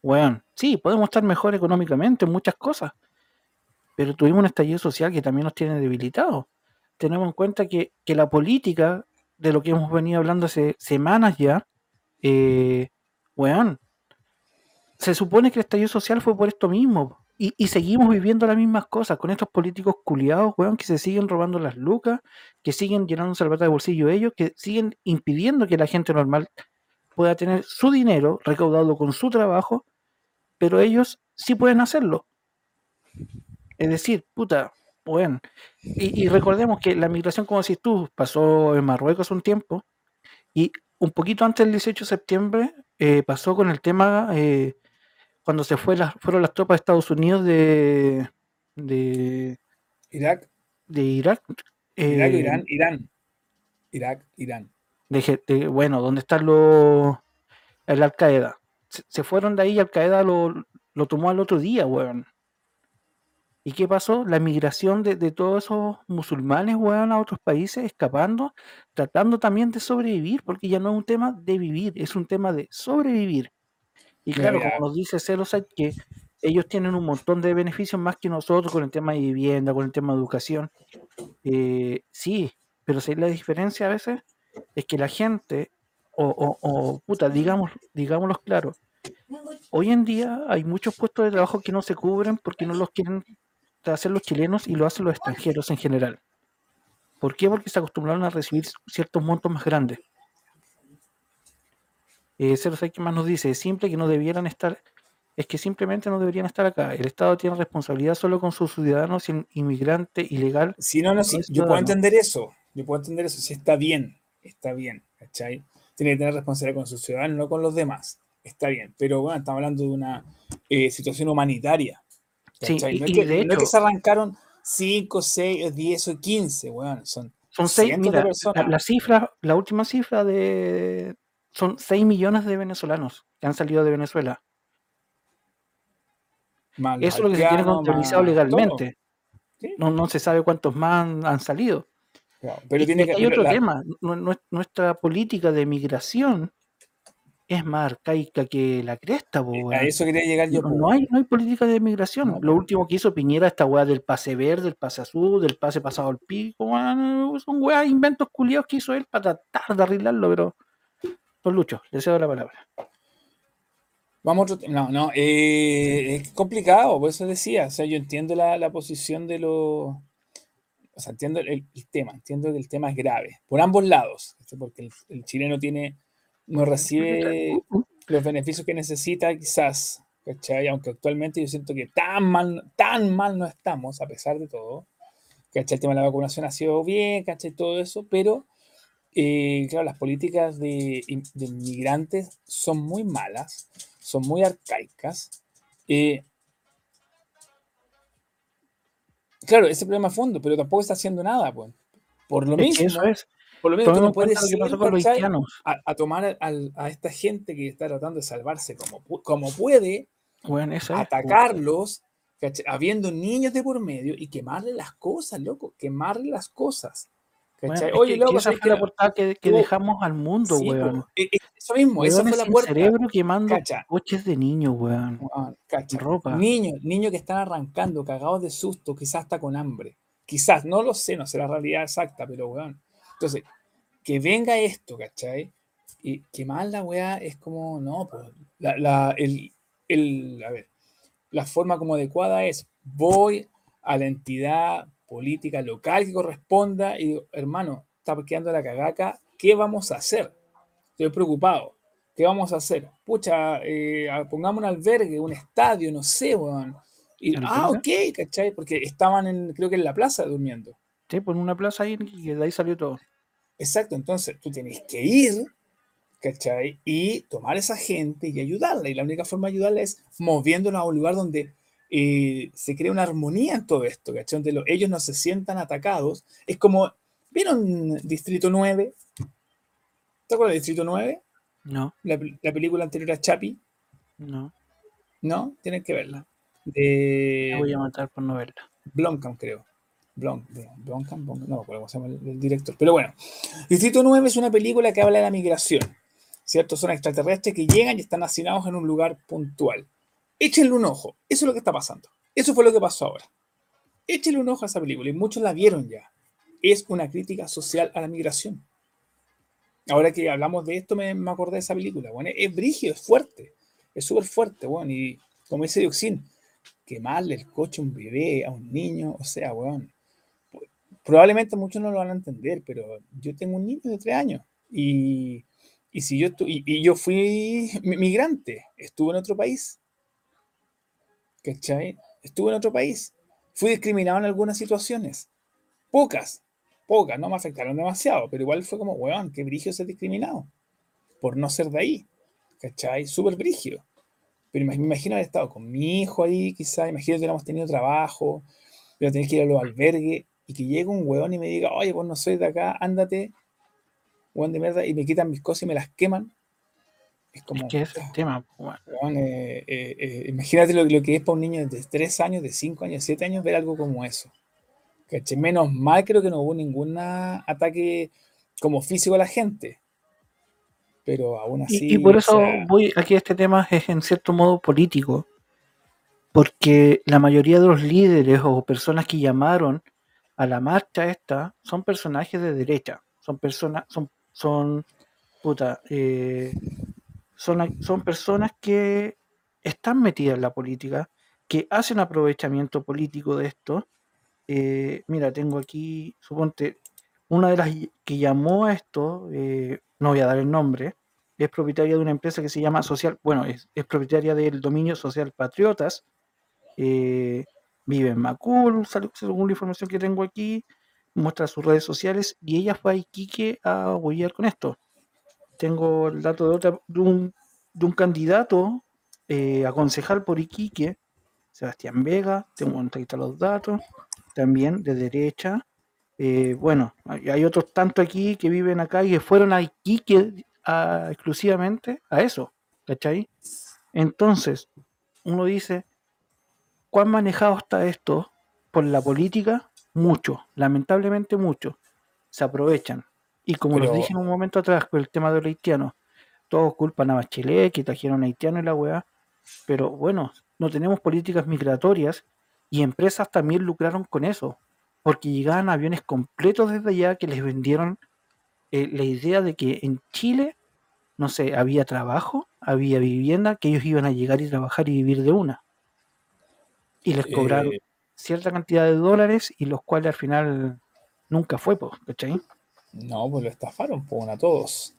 Weón, sí, podemos estar mejor económicamente en muchas cosas, pero tuvimos un estallido social que también nos tiene debilitados. Tenemos en cuenta que, que la política, de lo que hemos venido hablando hace semanas ya, eh, weón, se supone que el estallido social fue por esto mismo. Y, y seguimos viviendo las mismas cosas con estos políticos culiados, weón, que se siguen robando las lucas, que siguen llenándose la plata de bolsillo ellos, que siguen impidiendo que la gente normal pueda tener su dinero recaudado con su trabajo, pero ellos sí pueden hacerlo. Es decir, puta, bueno. Y, y recordemos que la migración, como decís tú, pasó en Marruecos un tiempo y un poquito antes del 18 de septiembre eh, pasó con el tema eh, cuando se fue las, fueron las tropas de Estados Unidos de, de, Irak, de Irak. Irak, eh, Irán, Irán. Irak, Irán. de bueno, ¿dónde están los el Al Qaeda? Se, se fueron de ahí y Al Qaeda lo, lo tomó al otro día, weón. ¿Y qué pasó? La migración de, de todos esos musulmanes, weón, a otros países, escapando, tratando también de sobrevivir, porque ya no es un tema de vivir, es un tema de sobrevivir. Y claro, como nos dice Celosat, que ellos tienen un montón de beneficios más que nosotros con el tema de vivienda, con el tema de educación. Eh, sí, pero si la diferencia a veces es que la gente, o, o, o, puta, digamos, digámoslo claro, hoy en día hay muchos puestos de trabajo que no se cubren porque no los quieren hacer los chilenos y lo hacen los extranjeros en general. ¿Por qué? Porque se acostumbraron a recibir ciertos montos más grandes. Eh, Cero Seis, ¿qué más nos dice? Es simple que no debieran estar, es que simplemente no deberían estar acá. El Estado tiene responsabilidad solo con sus ciudadanos y el inmigrante ilegal. Si no, no, sí, yo puedo entender eso. Yo puedo entender eso. Si está bien, está bien. ¿Cachai? Tiene que tener responsabilidad con sus ciudadanos, no con los demás. Está bien. Pero bueno, estamos hablando de una eh, situación humanitaria. Sí, y, no, es y que, de no es que hecho, se arrancaron 5, 6, 10 o 15, weón. Son son seis, cientos de mira, la, la cifra, la última cifra de son 6 millones de venezolanos que han salido de Venezuela. Los Eso es lo que se tiene contabilizado legalmente. Sí, No, no se sabe cuántos más han, han salido. claro. Pero Y, tiene que. hay pero otro la- tema. nu- nu- Nuestra política de migración es más arcaica que la cresta, po, a weón. eso quería llegar yo. No, hay, no hay política de migración. Lo último que hizo Piñera, esta weá del pase verde, del pase azul, del pase pasado al pico, son weas, inventos culiados que hizo él para tratar de arreglarlo, pero. Don Lucho, le cedo la palabra. Vamos a otro tema. No, no, eh, es complicado, por eso decía. O sea, yo entiendo la, la posición de los. O sea, entiendo el, el tema, entiendo que el tema es grave, por ambos lados, porque el, el chileno tiene, no recibe los beneficios que necesita, quizás, ¿cachai? Aunque actualmente yo siento que tan mal, tan mal no estamos, a pesar de todo, ¿cachai? El tema de la vacunación ha sido bien, ¿cachai? Todo eso, pero, eh, claro, las políticas de, de inmigrantes son muy malas, son muy arcaicas. eh, claro, ese problema a fondo, pero tampoco está haciendo nada, pues. Por lo Es mismo, eso es. Por lo mismo, tú no puedes que ir, a, a tomar a esta gente que está tratando de salvarse como, como puede, Bueno, eso atacarlos, ¿cachai? habiendo niños de por medio y quemarle las cosas, loco, quemarle las cosas. ¿cachai? es Oye, que, que loco, esa ¿sabes fue la portada que, que dejamos al mundo, Sí, weón. e- e- eso mismo, esa fue la puerta. cerebro quemando coches de niños, weón. weón, cacha. Ropa. Niños, niños que están arrancando, cagados de susto, quizás hasta con hambre. Quizás, no lo sé, no sé la realidad exacta, pero weón. Entonces, que venga esto, ¿cachai? Y que mal la weá es como, no, pues, la, la- el, el- a ver, la forma como adecuada es, voy a la entidad política local que corresponda y digo, hermano, está quedando la cagaca, ¿qué vamos a hacer? Estoy preocupado. ¿Qué vamos a hacer? Pucha, eh, pongamos un albergue, un estadio, no sé, weón. Y, ¿En ah, ok, ¿cachai? Porque estaban en, creo que en la plaza durmiendo. Sí, por una plaza ahí y de ahí salió todo. Exacto, entonces tú tienes que ir, ¿cachai? Y tomar a esa gente y ayudarla. Y la única forma de ayudarla es moviéndola a un lugar donde eh, se crea una armonía en todo esto, ¿cachai? Donde lo- ellos no se sientan atacados. Es como, ¿vieron Distrito 9? ¿Te acuerdas de Distrito 9? No, La, pel- la película anterior a Chapi, no. ¿no? Tienen que verla. Me voy De a matar por no verla. Blomkamp, creo. Blom, Blom- Blom- no cómo se llama el, director. Pero bueno, Distrito 9 es una película que habla de la migración, ¿cierto? Son extraterrestres que llegan y están asignados en un lugar puntual. Échenle un ojo. Eso es lo que está pasando. Eso fue lo que pasó ahora. Échenle un ojo a esa película y muchos la vieron ya. Es una crítica social a la migración. Ahora que hablamos de esto, me, me acordé de esa película. Bueno, es brígido, es fuerte. Es súper fuerte, bueno. Y como dice Dioxin, quemarle el coche a un bebé, a un niño, o sea, weón. Probablemente muchos no lo van a entender, pero yo tengo un niño de tres años y, y si yo y, yo fui mi- migrante, estuve en otro país, ¿cachai? Estuve en otro país, fui discriminado en algunas situaciones. Pocas, pocas, no me afectaron demasiado, pero igual fue como, weón, qué brigio ser discriminado por no ser de ahí. ¿Cachai? Súper brigio. Pero me imagino haber estado con mi hijo ahí, quizás, imagino que hubiéramos tenido trabajo, pero tener que ir a los albergues y que llegue un weón y me diga, oye, pues no soy de acá, ándate, weón de mierda, y me quitan mis cosas y me las queman. Es como. Es que es el tema. pues, weón. eh, eh, eh, imagínate lo, lo que es para un niño de 3 años, de 5 años, 7 años ver algo como eso. ¿Cachai? Menos mal creo que no hubo ningún ataque como físico a la gente. Pero aún así. Y, y por eso sea, voy aquí a este tema es en cierto modo político, porque la mayoría de los líderes o personas que llamaron a la marcha esta son personajes de derecha, son personas, son, eh, son, son personas que están metidas en la política, que hacen aprovechamiento político de esto. Eh, mira, tengo aquí, suponte, una de las que llamó a esto, eh, no voy a dar el nombre, es propietaria de una empresa que se llama Social, bueno, es, es propietaria del dominio Social Patriotas, vive en Macul, según la información que tengo aquí, muestra sus redes sociales y ella fue a Iquique a huellar con esto. Tengo el dato de, de, un, de un candidato eh, a concejal por Iquique, Sebastián Vega, tengo están los datos, también de derecha. Eh, bueno, hay, otros tanto aquí que viven acá y que fueron a Iquique exclusivamente a eso, ¿cachai? Entonces, uno dice, ¿cuán manejado está esto por la política? Mucho, lamentablemente mucho. Se aprovechan. Y como les dije en un momento atrás con el tema de los haitianos, todos culpan a Bachelet, que trajeron haitianos y la weá, pero bueno, no tenemos políticas migratorias y empresas también lucraron con eso, porque llegaban aviones completos desde allá que les vendieron eh, la idea de que en Chile, no sé, había trabajo, había vivienda, que ellos iban a llegar y trabajar y vivir de una. Y les cobraron eh, cierta cantidad de dólares y los cuales al final nunca fue, pues, ¿cachai? no, pues lo estafaron, pues, a todos.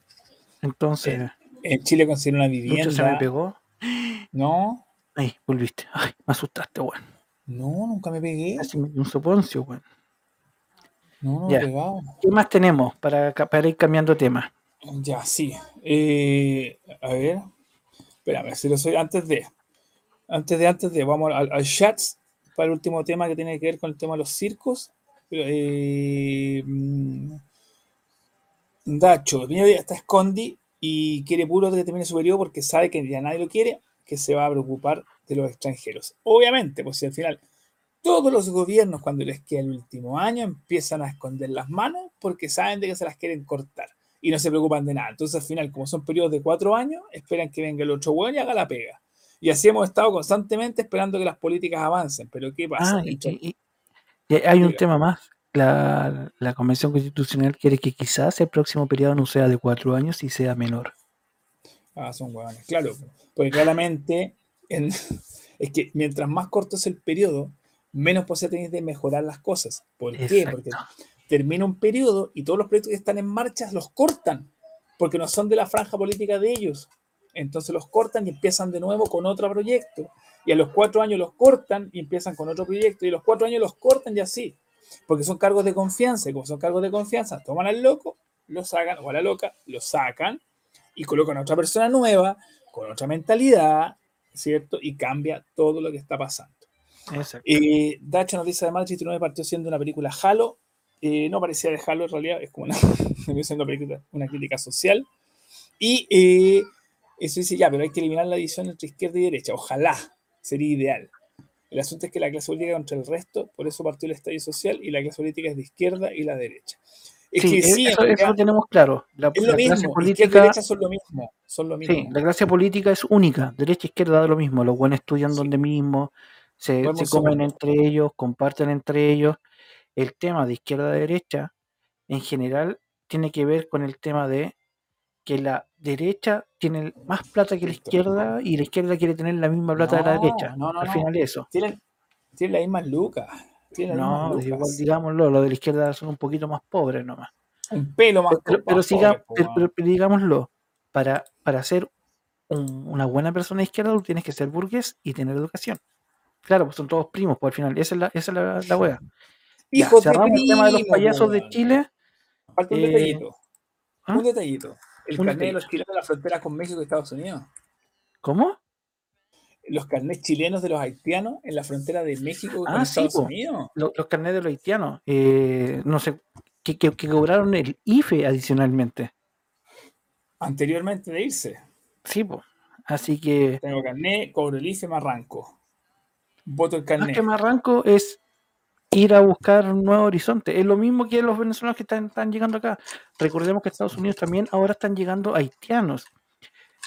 Entonces, En Chile consiguieron una Lucho se me vivienda. pegó. No, Ay, volviste. Ay, me asustaste, weón. no, nunca me pegué. Casi me un soponcio, weón. No, no Ya. me he pegado. ¿Qué más tenemos para, para ir cambiando tema? Ya, sí. Eh, a ver. Espérame, si lo soy antes de. Antes de, antes de, vamos al, al chats para el último tema que tiene que ver con el tema de los circos. Eh, mm, Dacho, está Escondi y quiere puro que termine su periodo porque sabe que ya nadie lo quiere, que se va a preocupar de los extranjeros. Obviamente, pues si al final todos los gobiernos cuando les queda el último año empiezan a esconder las manos porque saben de que se las quieren cortar y no se preocupan de nada. Entonces al final, como son periodos de cuatro años, esperan que venga el otro hueón y haga la pega. Y así hemos estado constantemente esperando que las políticas avancen. Pero ¿qué pasa? Ah, y, y- y hay un tema más. La, la Convención Constitucional quiere que quizás el próximo periodo no sea de cuatro años y sea menor. Ah, son huevones, claro. Porque claramente en- es que mientras más corto es el periodo, menos posibilidad tenéis de mejorar las cosas. ¿Por qué? Porque termina un periodo y todos los proyectos que están en marcha los cortan, porque no son de la franja política de ellos. Entonces los cortan y empiezan de nuevo con otro proyecto. Y a los cuatro años los cortan y empiezan con otro proyecto. Y a los cuatro años los cortan y así. Porque son cargos de confianza. Y como son cargos de confianza, toman al loco, lo sacan, o a la loca, lo sacan y colocan a otra persona nueva, con otra mentalidad, ¿cierto? Y cambia todo lo que está pasando. Exacto. Eh, Dacho nos dice además, 19 partió siendo una película Halo. Eh, no parecía de Halo en realidad, es como una, una, película- una crítica social. Y eh, eso dice ya, pero hay que eliminar la división entre izquierda y derecha. Ojalá, sería ideal. El asunto es que la clase política contra el resto, por eso partió el estadio social y la clase política es de izquierda y la derecha. Es Sí, que e- sí, en eso, lo tenemos claro. La, es lo la clase. Izquierda y política, derecha son lo mismo. Son lo mismo. sí, la clase política es única. Derecha e izquierda da lo mismo. Los buenos estudian Sí. donde mismo, se, se comen entre ellos, comparten entre ellos. El tema de izquierda a derecha, en general, tiene que ver con el tema de que la derecha tiene más plata que la izquierda y la izquierda quiere tener la misma plata de la No, derecha. no, no, Al no. final eso. Tienen, tienen las mismas lucas. No, igual digámoslo, los de la izquierda son un poquito más pobres nomás. Un pelo más. Pero, pero, siga- pobre, po, pero- pero- pero digámoslo, para, para ser un- una buena persona de izquierda tú tienes que ser burgués y tener educación. Claro, pues son todos primos, pues al final, esa es la, esa es la, la wea. Ya, Hijos de cerramos el tema de los primo, payasos de. Chile. Falta un Eh, detallito. ¿ah? Un detallito. El carnet de los chilenos de la frontera con México y Estados Unidos. ¿Cómo? Los carnets chilenos de los haitianos en la frontera de México con Ah, sí, Estados po. Unidos. Lo- Los, carnets de los haitianos. eh, no sé, que, que- que cobraron el IFE adicionalmente. Anteriormente de irse. Sí, pues. Así que Tengo carnet, cobro el IFE, me arranco. Voto el más carnet. que me arranco es ir a buscar un nuevo horizonte. Es lo mismo que los venezolanos que están, llegando acá. Recordemos que Estados Unidos también ahora están llegando haitianos.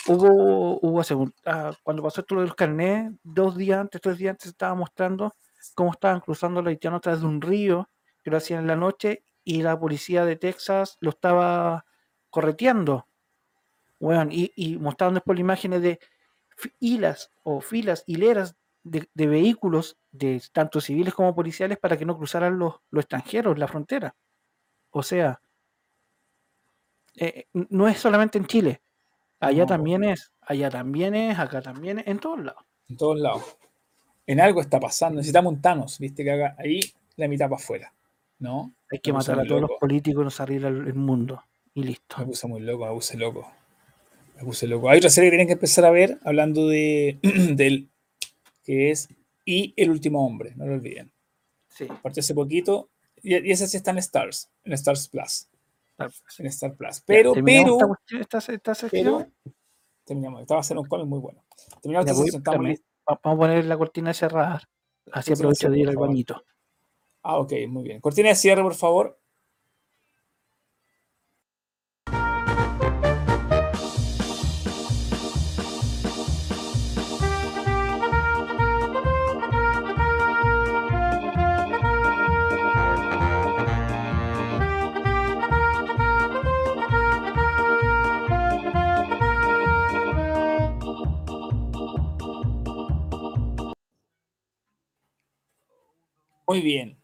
Hubo, hubo ah, cuando pasó esto de los carnets, dos días antes, tres días antes, estaba mostrando cómo estaban cruzando los haitianos a través de un río, que lo hacían en la noche, y la policía de Texas lo estaba correteando. Weón, y, y mostraron después imágenes de hilas o filas, hileras de, de vehículos, de tanto civiles como policiales, para que no cruzaran los, los extranjeros la frontera. O sea, eh, no es solamente en Chile, allá No. también es, allá también es, acá también es, en todos lados. En todos lados. En algo está pasando. Necesitamos un Thanos, viste, que haga ahí la mitad para afuera. ¿No? Hay que matar a todos los políticos y nos arregla el, el mundo. Y listo. Me puse muy loco, me puse loco. Me puse loco. Hay otra serie que tienen que empezar a ver hablando de del que es Y el último hombre, no lo olviden. Sí. Partió hace poquito y, y ese sí está en Stars, en Stars Plus. En Star Plus. Pero, ¿terminamos pero, esta esta, esta sección? pero, terminamos. Esta va a ser un cómic muy bueno. Terminamos Ya esta estamos. Va- Vamos a poner la cortina de cerrar. Así aprovecho de ir al bañito. Ah, ok, muy bien. Cortina de cierre, por favor. Muy bien.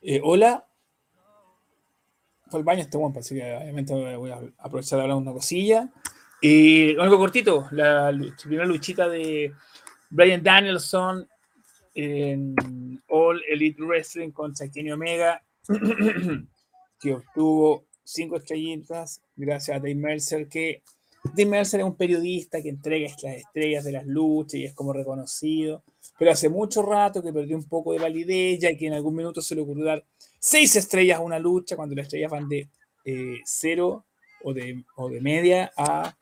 Eh, hola. Fue al baño este guapo, así que obviamente voy a aprovechar de hablar una cosilla. Y algo cortito, la primera luchita de Brian Danielson en All Elite Wrestling contra Kenny Omega, que obtuvo cinco estrellitas gracias a Dave Mercer, que Dave Mercer es un periodista que entrega las estrellas de las luchas y es como reconocido, pero hace mucho rato que perdió un poco de validez, ya que en algún minuto se le ocurrió dar seis estrellas a una lucha, cuando las estrellas van de eh, cero o de, o de media a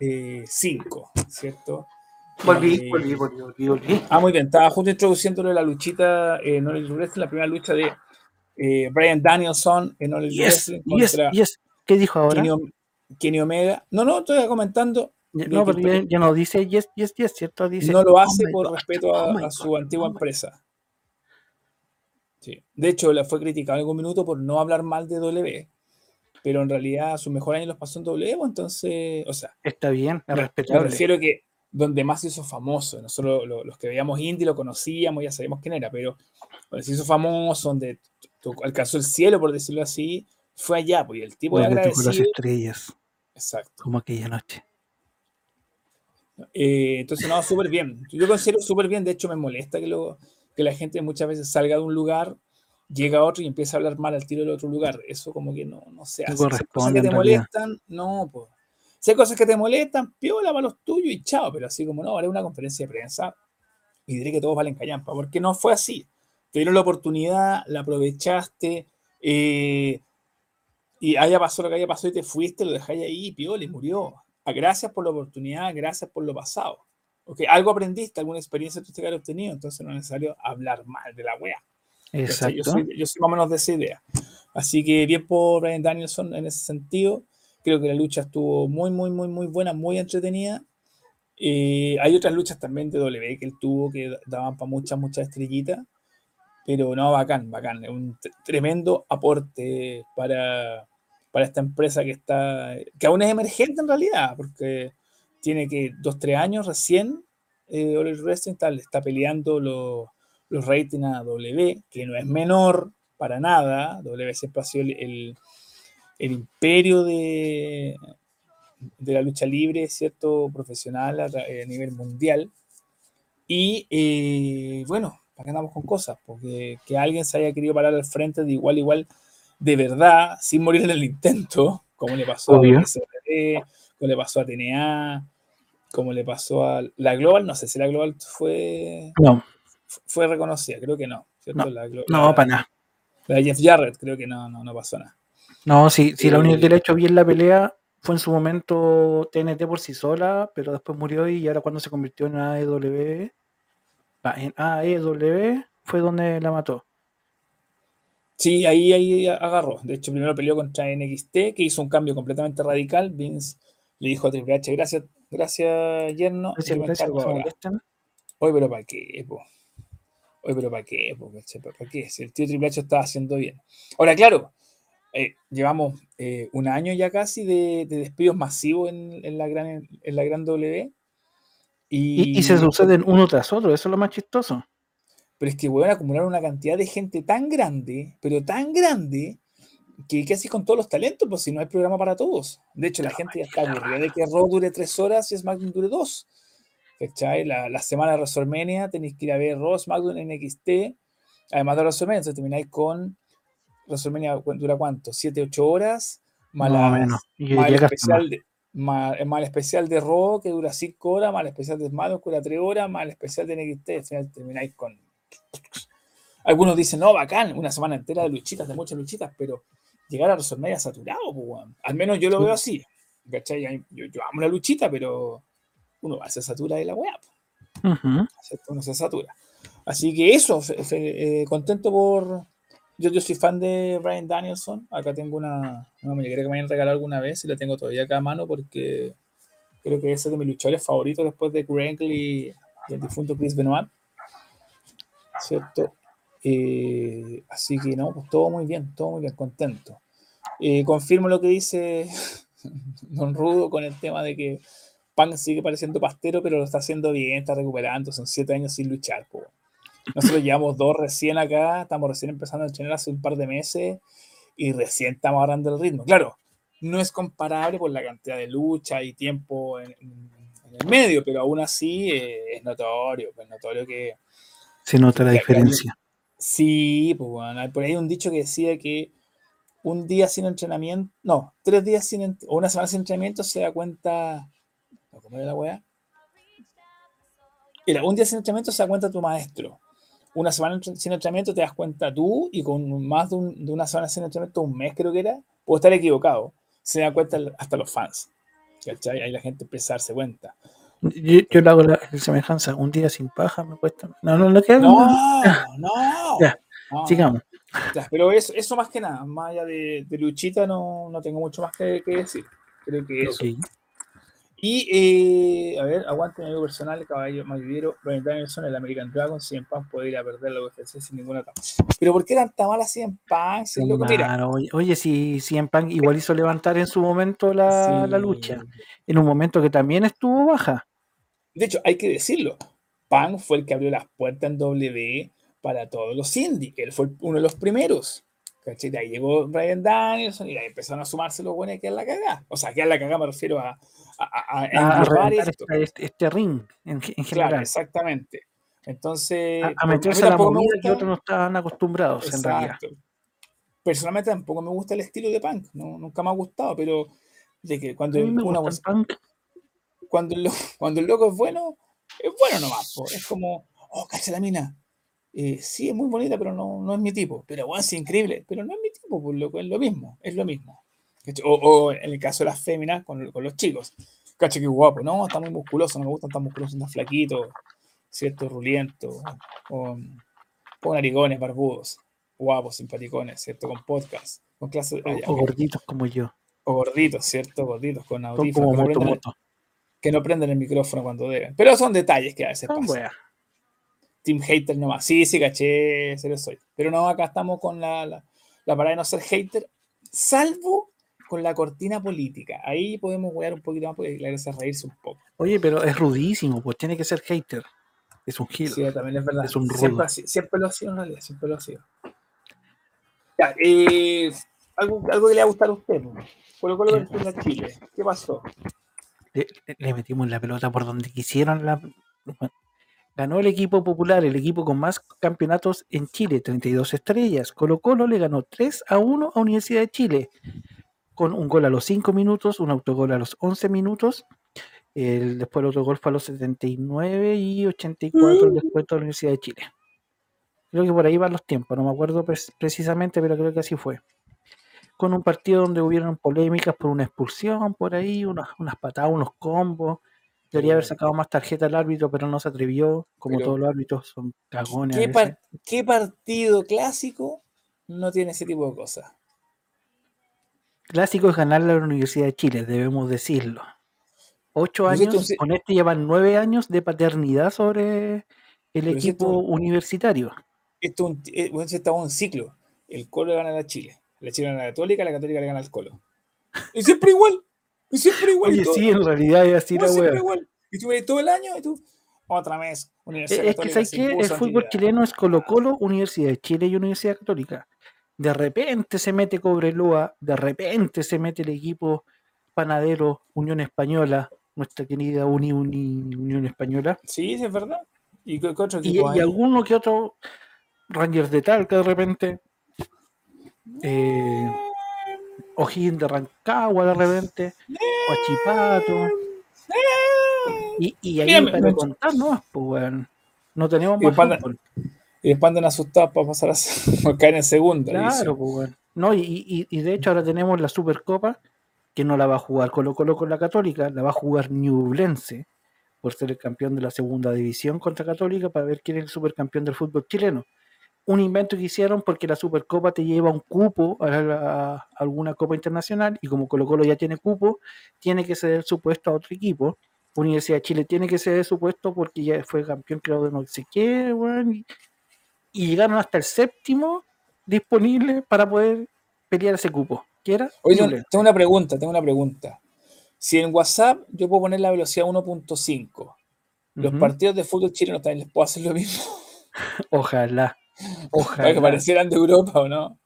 eh, cinco, ¿cierto? Volví, Eh, volví, volví, volví, volví. Ah, muy bien. Estaba justo introduciéndole la luchita en All Wrestling, la primera lucha de eh, Brian Danielson en All Yes, Wrestling yes, contra yes. ¿Qué dijo ahora? Kenny Omega. No, no, estoy comentando. No, pero ya, ya no dice yes, yes, yes, ¿cierto? Dice no lo "Oh hace por God, respeto a, oh a su God, antigua oh my-". empresa. Sí. De hecho, la fue criticado en algún minuto por no hablar mal de W, pero en realidad sus mejores años los pasó en W, pues, entonces, o sea, Está bien, es Me- Me respetable. refiero que donde más se hizo famoso, nosotros lo- los que veíamos indie lo conocíamos, ya sabíamos quién era, pero donde se hizo famoso, donde alcanzó el cielo, por decirlo así, fue allá, pues y el tipo de tocó las agradecido. estrellas, Exacto. como aquella noche. Eh, entonces, no, súper bien. Yo considero súper bien, de hecho me molesta que, lo, que la gente muchas veces salga de un lugar, llega a otro y empieza a hablar mal al tiro del otro lugar. Eso como que no, no se hace. Si hay cosas que te molestan, no, pues. Si hay cosas que te molestan, piola para los tuyos y chao, pero así como no, es una conferencia de prensa y diré que todos valen callampa, porque no fue así. Te dieron la oportunidad, la aprovechaste, eh, y haya pasado lo que haya pasado y te fuiste, lo dejáis ahí, piola, y murió. Gracias por la oportunidad, gracias por lo pasado. Okay, algo aprendiste, alguna experiencia tuviste que haber obtenido, entonces no es necesario hablar mal de la wea. ¿cachai? Yo Exacto. soy, yo soy más o menos de esa idea. Así que bien por Brian Danielson en ese sentido. Creo que la lucha estuvo muy, muy, muy, muy buena, muy entretenida. Eh, hay otras luchas también de W que él tuvo que daban para muchas, muchas estrellitas. Pero no, bacán, bacán. Un tremendo aporte para, para esta empresa que está, que aún es emergente en realidad, porque tiene que dos, tres años recién. Eh, All Wrestling está, está peleando los, los ratings a W, que no es menor para nada. W siempre ha sido el, el- el imperio de, de la lucha libre, ¿cierto? Profesional a, ra- a nivel mundial. Y eh, bueno, ¿para qué andamos con cosas? Porque que alguien se haya querido parar al frente de igual, igual, de verdad, sin morir en el intento, como le pasó Obvio. a SRD, como le pasó a TNA, como le pasó a la Global, no sé si la Global fue, No, fue reconocida, creo que no. ¿cierto? No, La no, la- para nada. la de Jeff Jarrett, creo que no, no, no pasó nada. No, sí, sí, la única Eh, que le ha hecho bien la pelea fue en su momento TNT por sí sola, pero después murió y ahora cuando se convirtió en AEW, en AEW fue donde la mató. Sí, ahí, ahí agarró. De hecho, primero peleó contra NXT, que hizo un cambio completamente radical. Vince le dijo a Triple H, gracias, gracias, yerno, Gracias, gracias. Oye, pero ¿para qué, po? Oye, pero ¿para qué. ¿Para qué? Si el tío Triple H estaba haciendo bien. Ahora, claro, eh, llevamos eh, un año ya casi de, de despidos masivos en, en la gran, en la gran W. Y, y se suceden uno tras otro, eso es lo más chistoso. Pero es que, weón, acumular una cantidad de gente tan grande, pero tan grande, que ¿qué haces con todos los talentos? Pues si no hay programa para todos. De hecho, la gente ya está aburrida de que Raw dure tres horas y SmackDown dure dos. ¿Cachai? La, la semana de WrestleMania tenéis que ir a ver Raw, SmackDown, NXT, además de WrestleMania, entonces termináis con WrestleMania, ¿cu- ¿dura cuánto? ¿Siete, ocho horas? Más, Más o las- menos. Y más el especial de, más, más el especial de Raw, que dura 5 horas, más el especial de SmackDown, que dura 3 horas, más el especial de NXT, al final termináis con... Algunos dicen, no, bacán, una semana entera de luchitas, de muchas luchitas, pero llegar a WrestleMania saturado, pues, al menos yo lo veo así. ¿cachai? Yo, yo amo la luchita, pero uno va, se satura de la weá, pues, Ujú. ¿cierto? uno se satura. Así que eso, fe- fe- eh, contento por... Yo, yo soy fan de Brian Danielson. Acá tengo una, una muñequera que me hayan regalado alguna vez y la tengo todavía acá a mano porque creo que ese es de mis luchadores favoritos después de Kurt y, y el difunto Chris Benoit. ¿Cierto? Eh, así que no, pues todo muy bien, todo muy bien, contento. Eh, confirmo lo que dice Don Rudo con el tema de que Punk sigue pareciendo pastero, pero lo está haciendo bien, está recuperando, son siete años sin luchar. po. Nosotros llevamos dos recién acá, estamos recién empezando a entrenar hace un par de meses y recién estamos agarrando el ritmo. Claro, no es comparable por la cantidad de lucha y tiempo en, en- el medio, pero aún así eh, es notorio, pues notorio que Se nota la diferencia. sí, pues bueno, hay por ahí un dicho que decía que un día sin entrenamiento, no, tres días sin, o una semana sin entrenamiento se da cuenta, ¿cómo era la weá? Era, un día sin entrenamiento se da cuenta tu maestro. Una semana sin entrenamiento te das cuenta tú y con más de, un- de una semana sin entrenamiento, un mes creo que era, puedo estar equivocado, se da cuenta hasta los fans. ¿Cachai? Ahí la gente empieza a darse cuenta. Yo, yo le hago la, la semejanza. Un día sin paja me cuesta. No, no, no queda. No, no. Ya, no. Sigamos. Ya, pero eso, eso más que nada, más allá de, de Luchita, no, no tengo mucho más que, que decir. Creo que eso. Y, eh, a ver, aguante mi amigo personal, caballo mayorero, Brian Danielson, el American Dragon, 100 Punk puede ir a perder la UFC sin ninguna etapa. Pero ¿por qué tanta mala 100 Punk? Si loco, mira, Claro, oye, oye, si CM Punk igual hizo levantar en su momento la, la lucha, en un momento que también estuvo baja. De hecho, hay que decirlo, Punk fue el que abrió las puertas en WWE para todos los indies. Él fue uno de los primeros. ¿cachai? De ahí llegó Brian Danielson y ahí empezaron a sumarse los buenos que es la cagada. O sea, que es la cagada me refiero a, a, a- a A, a esto. este, este- ring en, ge- en Claro, general. exactamente. Entonces, a, a mí meterse a la me movida que otros no estaban acostumbrados en realidad. Personalmente tampoco me gusta el estilo de punk, no, nunca me ha gustado, pero de que A cuando, mí me una gusta el punk. Cuando, el, lo- cuando el loco es bueno, es bueno nomás. po. Es como, oh, cacha la mina. Eh, sí, es muy bonita, pero no, no es mi tipo. Pero bueno, sí, increíble, pero no es mi tipo, pues loco, es lo mismo, es lo mismo. O, o en el caso de las féminas, con, con los chicos. Cacha, qué guapo, no, está muy musculoso, no me gustan tan musculosos, tan flaquitos, cierto, ruliento, con, con narigones barbudos, guapos, simpaticones, ¿cierto? Con podcast, con clases, O, ok. gorditos como yo. o gorditos, ¿cierto? Gorditos, con audífonos, como moto, moto. Que no prenden el micrófono cuando deben. Pero son detalles que a veces pasan. Team hater nomás. Sí, sí, caché, se lo soy. Pero no, acá estamos con la, la, la parada de no ser hater, salvo con la cortina política. Ahí podemos wear un poquito más porque la gracia es reírse un poco. Oye, pero es rudísimo, pues tiene que ser hater. Es un gil. Sí, también es verdad. Es un siempre, siempre lo ha sido en realidad, siempre lo ha sido. Ya, eh, algo, algo que le va a gustar a usted. ¿no? Colo Colo versus la Chile. ¿Qué pasó? Le, metimos la pelota por donde quisieron. La, Ganó el equipo popular, el equipo con más campeonatos en Chile, 32 estrellas. Colo Colo le ganó 3 a 1 a Universidad de Chile, con un gol a los 5 minutos, un autogol a los 11 minutos. El, después el otro gol fue a los 79 y 84 el descuento de la Universidad de Chile. Creo que por ahí van los tiempos, no me acuerdo pre- precisamente, pero creo que así fue. Con un partido donde hubieron polémicas por una expulsión, por ahí, unas, unas patadas, unos combos. Debería haber sacado más tarjeta al árbitro, pero no se atrevió. Como Pero- todos los árbitros son cagones. ¿Qué, veces. par- qué partido clásico no tiene ese tipo de cosas? Clásico es ganar la Universidad de Chile, debemos decirlo. Ocho esto años, con este llevan nueve años de paternidad sobre el equipo esto- universitario. Esto es un, eh, se está en un ciclo. El Colo gana a Chile. La Chile gana a la Católica, la Católica le gana al Colo. Y siempre igual. Y siempre igual. Oye, todo- sí, en realidad es así la siempre wea. igual. Y tú ves todo el año y tú, otra vez, Universidad Eh, Es que, ¿sabes qué? El fútbol chileno es Colo-Colo, Universidad de Chile y Universidad Católica. De repente se mete Cobreloa, de repente se mete el equipo panadero Unión Española, nuestra querida Uni, Uni- Unión Española, Sí, sí, es verdad. ¿Y qué, qué otro y, alguno que otro Rangers de Talca de repente, eh, O'Higgins de Rancagua de repente, Huachipato, y, y ahí Mírame, para me- contar, ¿no? Pues, no tenemos Y más panda- fútbol. Y después andan asustados para pasar a caer en segunda. Claro, pues. No, y, y- y de hecho ahora tenemos la Supercopa, que no la va a jugar Colo Colo con la Católica, la va a jugar Ñublense, por ser el campeón de la segunda división contra Católica, para ver quién es el supercampeón del fútbol chileno. Un invento que hicieron porque la Supercopa te lleva un cupo a, la- a alguna copa internacional, y como Colo Colo ya tiene cupo, tiene que ceder su puesto a otro equipo. Universidad de Chile tiene que ceder su puesto porque ya fue campeón, creo, de no sé qué, y, y llegaron hasta el séptimo disponible para poder pelear ese cupo. ¿Qué era? Oye, tengo- una pregunta, tengo una pregunta. Si en WhatsApp yo puedo poner la velocidad 1.5, los partidos de fútbol chileno también les puedo hacer lo mismo. Ojalá. Para que Ojalá. parecieran de Europa o no.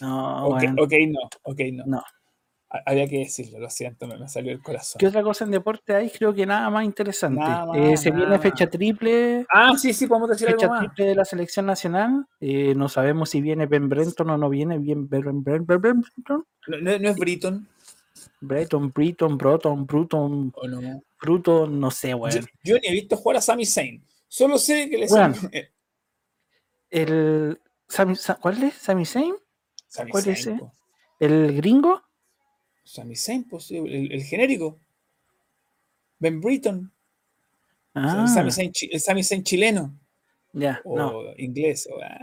No, ok, bueno. ok, no, ok, no. No. Ha- Había que decirlo, lo siento, me, me salió el corazón. ¿Qué otra cosa en deporte hay? Creo que nada más interesante. Nada Eh, se nada viene fecha triple. Ah, sí, sí, podemos decir Fecha algo más. triple de la selección nacional. Eh, no sabemos si viene Ben Brenton o no viene bien Ben Ben- Ben- Ben- Brenton. No, no- no es Britton Breton, Britton, Broton, Bruton, no. Bruton, no sé, weón. yo ni he visto jugar a Sami Zayn. Solo sé que le eh, El, ¿Cuál es? ¿Sami Zayn? ¿Cuál es ese? po. ¿El gringo? Sami Zayn, pues, el, el genérico. Ben Britton. Ah, El Zayn chileno. ya, O no. inglés. o- ah.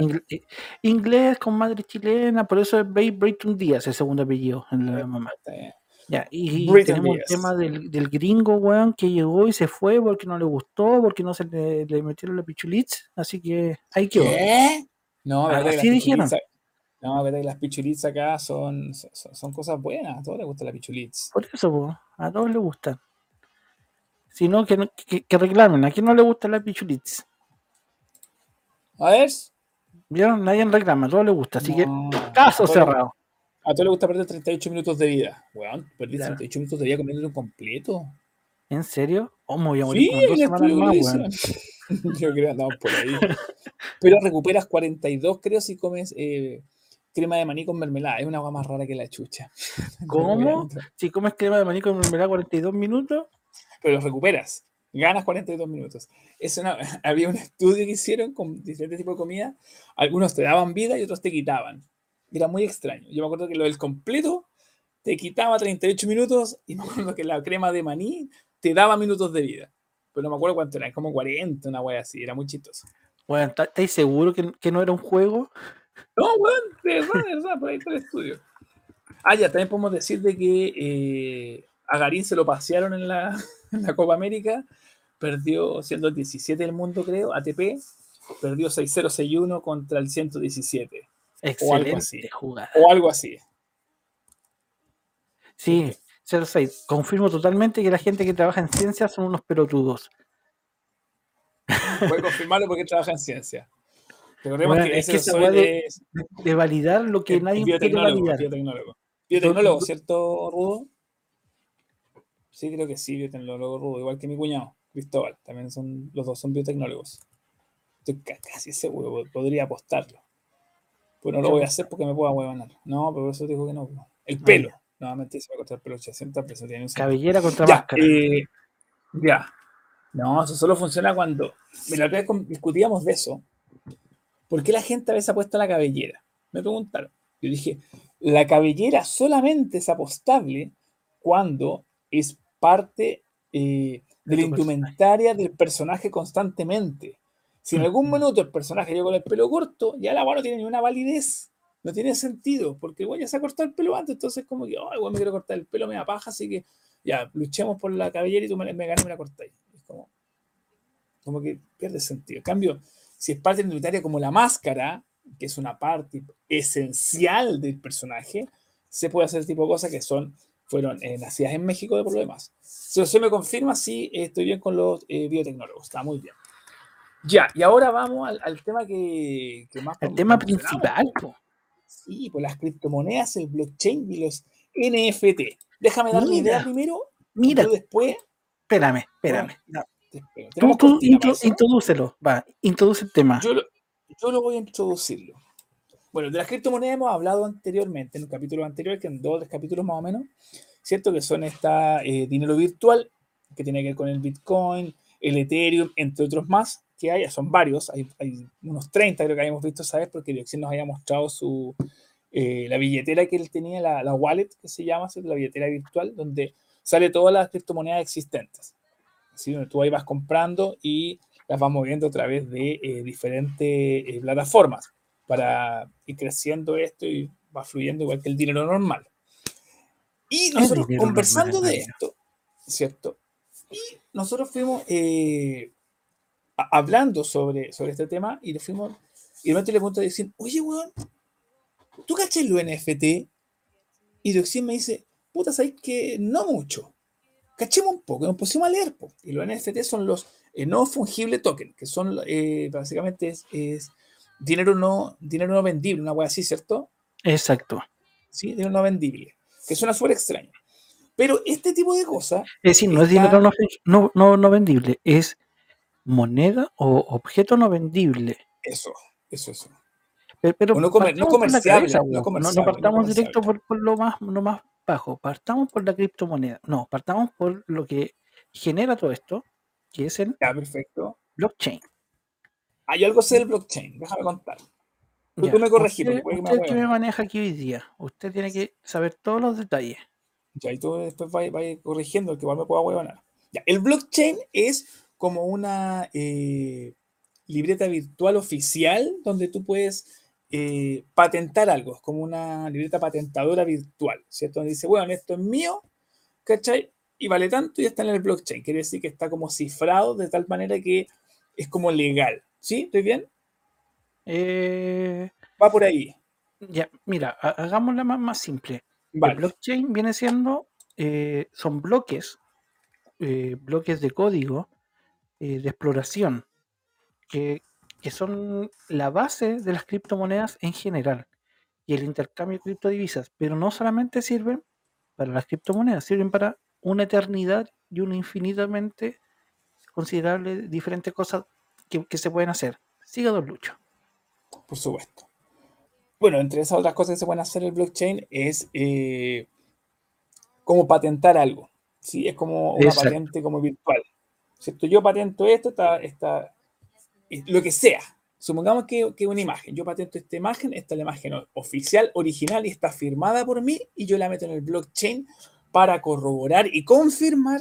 Ingl- eh, inglés con madre chilena, por eso es Bay Britton Díaz, el segundo apellido en la mamá. Está bien. Ya, y tenemos Díaz. el tema del, del gringo, weón, que llegó y se fue porque no le gustó, porque no se le, le metieron la pichulitz, así que ahí quedó. ¿Qué? No, verdad que así dijeron. No, verdad que las pichulits acá son, son, son cosas buenas. A todos les gustan las pichulits. Por eso, po, a todos les gustan. Si no, que, que, que reclamen, a quién no le gusta la pichulitz. A ver. ¿Vieron? Nadie reclama, a todos les gusta, así que caso cerrado. A todos les gusta perder 38 minutos de vida. Weón, perdí Claro. 38 minutos de vida comiendo un completo. ¿En serio? ¿O me voy a morir Sí, más. Yo creo que andamos por ahí. Pero recuperas 42, creo, si comes eh, crema de maní con mermelada. Es una agua más rara que la chucha. ¿Cómo? Si comes crema de maní con mermelada 42 minutos, Pero los recuperas. Ganas 42 minutos. Es una, había un estudio que hicieron con diferentes tipos de comida. Algunos te daban vida y otros te quitaban. Era muy extraño. Yo me acuerdo que lo del completo te quitaba 38 minutos y me acuerdo que la crema de maní te daba minutos de vida. Pero no me acuerdo cuánto era, como 40, una wea así. Era muy chistoso. bueno, ¿tá- ¿estáis seguros que, que no era un juego? No, weón, de verdad, de verdad, por ahí está el estudio. Ah, ya, también podemos decir de que eh, a Garín se lo pasearon en la, en la Copa América, perdió siendo el 17 del mundo, creo, ATP, perdió 6-0, 6-1 contra el 117, O algo así. Excelente jugada. o algo así. Sí, 06. Confirmo totalmente que la gente que trabaja en ciencias son unos pelotudos. Puede confirmarlo porque trabaja en ciencia. Recordemos Bueno, que es que soy weá de- de- es De validar lo que nadie quiere biotecnólogo, validar. biotecnólogo. Biotecnólogo, ¿cierto, Rudo? Sí, creo que sí, biotecnólogo Rudo, igual que mi cuñado. Cristóbal. También son, los dos son biotecnólogos. Estoy ca- casi seguro, podría apostarlo. Pero no lo voy a hacer porque me puedo huevonar. No, pero eso dijo que no. El pelo. Nuevamente se va a cortar el pelo 80 pesos. tiene un. Cabellera contra Ya, máscara. eh, ya. No, eso solo funciona cuando. Mira, la otra vez con- discutíamos de eso. ¿Por qué la gente a veces apuesta a la cabellera? Me preguntaron. Yo dije, la cabellera solamente es apostable cuando es parte eh, de la personaje. indumentaria del personaje constantemente. Si en algún Ujú. minuto el personaje llegó con el pelo corto, ya la agua no tiene ni una validez. No tiene sentido, porque igual ya se ha cortado el pelo antes, entonces como que, oh, igual me quiero cortar el pelo, me da paja, así que ya, luchemos por la cabellera y tú me, me ganas y me la cortáis. Es como, como que pierde sentido. En cambio, si es parte indumentaria como la máscara, que es una parte esencial del personaje, se puede hacer ese tipo de cosas que son, fueron eh, nacidas en México de por lo demás. Si usted me confirma, sí, eh, estoy bien con los eh, biotecnólogos, está muy bien. Ya, y ahora vamos al, al tema que, que más El tema principal, po. Sí, pues las criptomonedas, el blockchain y los NFT. Déjame dar mi idea Mira, primero, Mira, y después espérame, espérame. Bueno, te espero. Tú, tú intro- introdúcelo, va, introduce el tema. Yo lo, yo lo voy a introducirlo. Bueno, de las criptomonedas hemos hablado anteriormente, en un capítulo anterior, que en dos o tres capítulos más o menos, ¿cierto? Que son esta eh, dinero virtual, que tiene que ver con el Bitcoin, el Ethereum, entre otros más, que hay, son varios, hay, hay unos 30 creo que habíamos visto, ¿sabes? Porque Dioxin nos había mostrado su, eh, la billetera que él tenía, la, la wallet que se llama, la billetera virtual, donde sale todas las criptomonedas existentes. ¿sí? Donde tú ahí vas comprando y las vas moviendo a través de eh, diferentes eh, plataformas para ir creciendo esto y va fluyendo igual que el dinero normal. Y nosotros conversando normal, de esto, ¿cierto? Y nosotros fuimos eh, hablando sobre, sobre este tema y le fuimos, y de repente le pregunto a Dioxin, oye, weón, ¿tú cachas lo NFT? Y Dioxin me dice, puta, ¿sabes que No mucho. Cachemos un poco, nos pusimos a leer. po. Y los NFT son los eh, no fungible token, que son eh, básicamente es, es dinero, no, dinero no vendible, una wea así, ¿cierto? Exacto. Sí, dinero no vendible, que suena súper extraño. Pero este tipo de cosas, Es decir, no es dinero no, no, no vendible, es moneda o objeto no vendible. eso, eso, eso. Pero, no comer- no comerciable, cabeza, no no, partamos comerciable. directo por, por lo más, lo más bajo, partamos por la criptomoneda. No, partamos por lo que genera todo esto, que es el Ya, perfecto. blockchain. Hay algo sé del blockchain, déjame contar. Tú- Ya, tú me usted, porque que me usted que me hueven. maneja aquí hoy día, usted tiene que saber todos los detalles. Ya, y tú después vas, vas corrigiendo, el que igual me pueda huevonar. Ya, el blockchain es como una eh, libreta virtual oficial donde tú puedes eh, patentar algo. Es como una libreta patentadora virtual, ¿cierto? Donde dice, bueno, esto es mío, ¿cachai? Y vale tanto y está en el blockchain. Quiere decir que está como cifrado de tal manera que es como legal. ¿Sí? ¿Estoy bien? Eh, Va por ahí. ya, mira, ha- hagámosla más, más simple. El Vale. blockchain viene siendo, eh, son bloques, bloques de código eh, de exploración, que, que son la base de las criptomonedas en general y el intercambio de criptodivisas, pero no solamente sirven para las criptomonedas, sirven para una eternidad y una infinitamente considerable de diferentes cosas que, que se pueden hacer. Siga Don Lucho. Por supuesto. Bueno, entre esas otras cosas que se pueden hacer en el blockchain es eh, como patentar algo. ¿sí? Es como una Exacto. patente como virtual. ¿Cierto? Yo patento esto, esta, esta, lo que sea. Supongamos que, que una imagen. Yo patento esta imagen, esta es la imagen oficial, original y está firmada por mí y yo la meto en el blockchain para corroborar y confirmar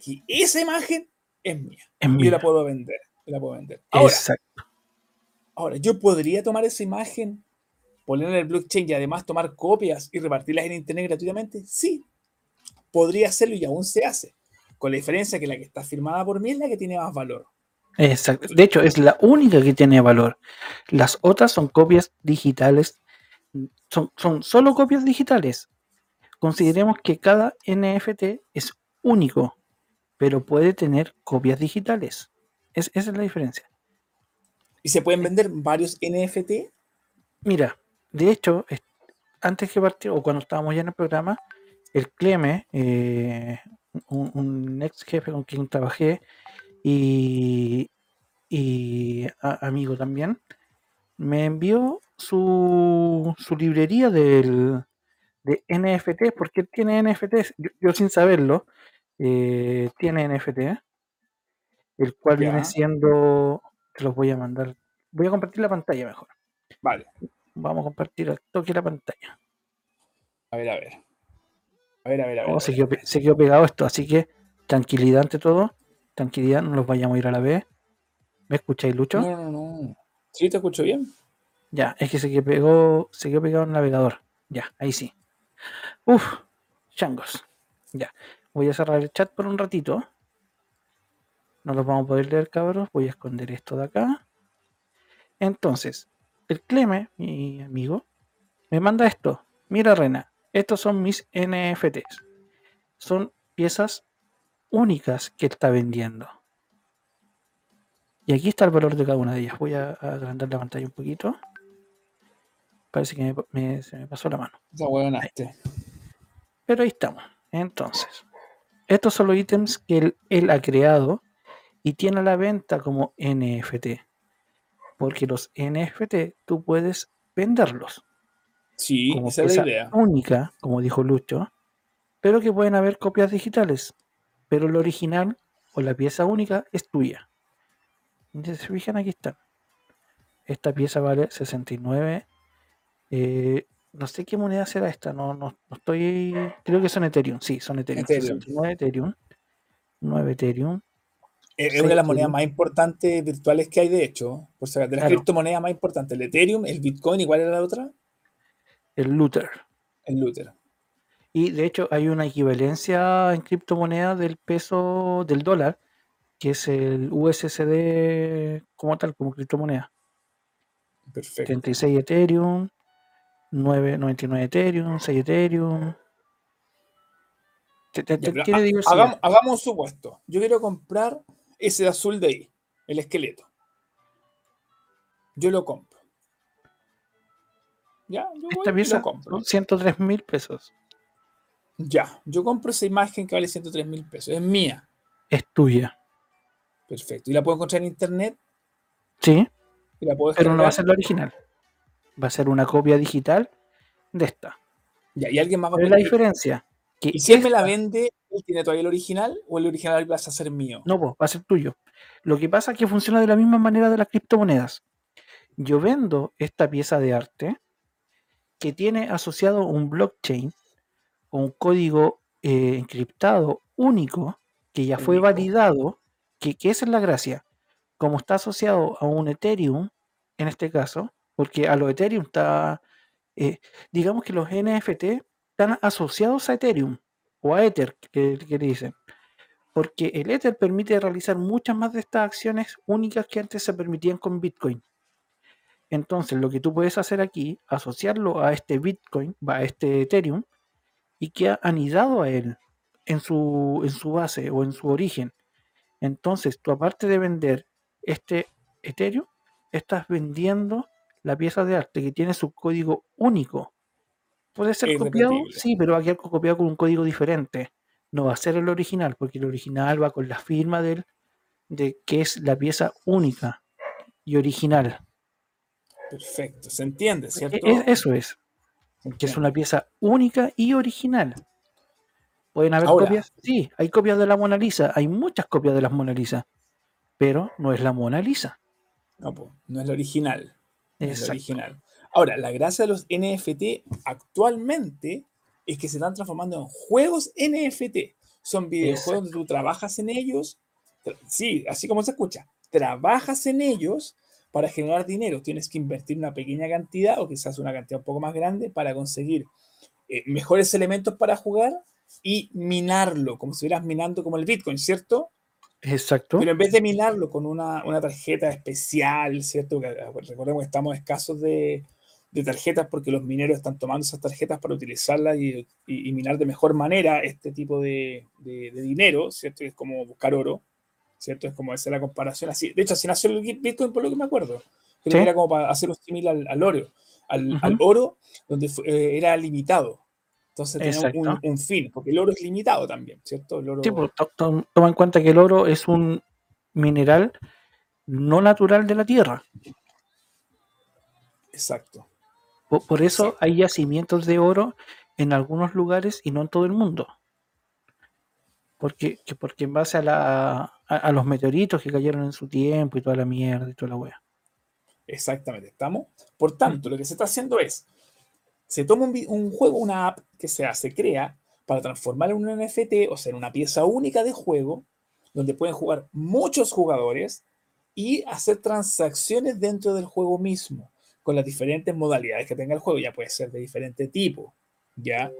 que esa imagen es mía. Es Y yo mía. la puedo vender. yo la puedo vender. Ahora, Exacto. Ahora, yo podría tomar esa imagen, ponerla en el blockchain y además tomar copias y repartirlas en internet gratuitamente. Sí, podría hacerlo y aún se hace. Con la diferencia que la que está firmada por mí es la que tiene más valor. Exacto. De hecho, es la única que tiene valor. Las otras son copias digitales. Son, son solo copias digitales. Consideremos que cada NFT es único, pero puede tener copias digitales. Es- esa es la diferencia. Y se pueden vender varios NFT. Mira, de hecho, es- antes que partió, o cuando estábamos ya en el programa, el Cleme, eh, un, un ex jefe con quien trabajé, y, y a- amigo también, me envió su, su librería del, de NFT, porque él tiene NFTs, yo, yo sin saberlo, eh, tiene NFT, el cual viene siendo, te los voy a mandar, voy a compartir la pantalla mejor, Vale. vamos a compartir al toque la pantalla. A ver, a ver. A ver, a ver, a ver. Oh, quedó, se quedó pegado esto, así que tranquilidad ante todo, tranquilidad, no los vayamos a ir a la vez. ¿Me escucháis, Lucho? No, no, no. ¿Sí te escucho bien? Ya, es que se quedó, pegó, se quedó pegado el navegador. Ya, ahí sí. Uf, changos. Ya, voy a cerrar el chat por un ratito. No los vamos a poder leer, cabros. Voy a esconder esto de acá. Entonces, el Cleme, mi amigo, me manda esto. Mira, Rena, estos son mis NFTs. Son piezas únicas que está vendiendo. Y aquí está el valor de cada una de ellas. Voy a agrandar la pantalla un poquito. Parece que me, me- se me pasó la mano. Huevonaste. Pero ahí estamos. Entonces, estos son los ítems que él, él ha creado y tiene a la venta como NFT. Porque los NFT tú puedes venderlos Sí, como esa es la idea. única, como dijo Lucho, pero que pueden haber copias digitales. Pero el original o la pieza única es tuya. Si se fijan, aquí están. Esta pieza vale 69. eh, no sé qué moneda será esta, no, no, no estoy. Creo que son Ethereum, sí, son Ethereum. Ethereum. 69 Ethereum. 9 Ethereum. Es es una de las monedas más importantes virtuales que hay, de hecho. O sea, de las Claro. criptomonedas más importantes. El Ethereum, el Bitcoin, ¿y cuál era la otra? El Luther. El Luther. Y de hecho hay una equivalencia en criptomonedas del peso del dólar, que es el USCD como tal, como criptomoneda. Perfecto. 36 Ethereum, 9.99 Ethereum, 6 Ethereum. Te- te- Ya, tiene ha- hagamos, hagamos un supuesto. Yo quiero comprar ese azul de ahí, el esqueleto. Yo lo compro. Ya, yo voy Esta y pieza lo compro. son 103 mil pesos. Ya, yo compro esa imagen que vale 103 mil pesos. Es mía. Es tuya. Perfecto. Y la puedo encontrar en internet Sí, y la puedo pero no va a ser la original. Va a ser una copia digital de esta. Ya, y alguien más va a ¿Cuál es la diferencia? Que Y si él me la vende, ¿él tiene todavía el original o el original va a ser mío? No, pues, va a ser tuyo. Lo que pasa es que funciona de la misma manera de las criptomonedas. Yo vendo esta pieza de arte que tiene asociado un blockchain o un código eh, encriptado único que ya fue validado, que, que esa es la gracia. Como está asociado a un Ethereum, en este caso, porque a los Ethereum está, eh, digamos que los NFT están asociados a Ethereum o a Ether, que, que le dicen porque el Ether permite realizar muchas más de estas acciones únicas que antes se permitían con Bitcoin. Entonces, lo que tú puedes hacer aquí, asociarlo a este Bitcoin, a este Ethereum, y queda anidado a él en su, en su base o en su origen. Entonces, tú aparte de vender este Ethereum, estás vendiendo la pieza de arte que tiene su código único. Puede ser copiado, sí, pero va a quedar copiado con un código diferente. No va a ser el original, porque el original va con la firma del, de que es la pieza única y original. Perfecto. ¿Se entiende, E- cierto? e- eso es, que es una pieza única y original. ¿Pueden haber Ahora. copias? Sí, hay copias de la Mona Lisa, hay muchas copias de las Mona Lisa, pero no es la Mona Lisa. No, no es la original. No es la original. Ahora, la gracia de los NFT actualmente es que se están transformando en juegos NFT. Son videojuegos donde tú trabajas en ellos. Sí, así como se escucha. Trabajas en ellos para generar dinero. Tienes que invertir una pequeña cantidad o quizás una cantidad un poco más grande para conseguir eh, mejores elementos para jugar y minarlo, como si estuvieras minando como el Bitcoin, ¿cierto? Exacto. Pero en vez de minarlo con una, una tarjeta especial, ¿cierto? Que, ah, recordemos que estamos escasos de, de tarjetas porque los mineros están tomando esas tarjetas para utilizarlas y, y- y minar de mejor manera este tipo de, de- de dinero, ¿cierto? Que es como buscar oro, ¿cierto? Es como hacer la comparación así. De hecho, así nació el Bitcoin, por lo que me acuerdo. Creo que era como para hacer un símil al, al oro, al, al oro donde eh, era limitado. Entonces tenía un, fin, porque el oro es limitado también, ¿cierto? El oro, Sí, pues, to- to- toma en cuenta que el oro es un mineral no natural de la Tierra. Exacto. Por, por eso Sí. hay yacimientos de oro en algunos lugares y no en todo el mundo. Porque, que porque en base a, la, a, los meteoritos que cayeron en su tiempo y toda la mierda y toda la wea. Exactamente, ¿estamos? Por tanto, lo que se está haciendo es, se toma un, juego, una app que se hace, crea, para transformarlo en un NFT, o sea, en una pieza única de juego, donde pueden jugar muchos jugadores y hacer transacciones dentro del juego mismo, con las diferentes modalidades que tenga el juego, ya puede ser de diferente tipo, ¿ya?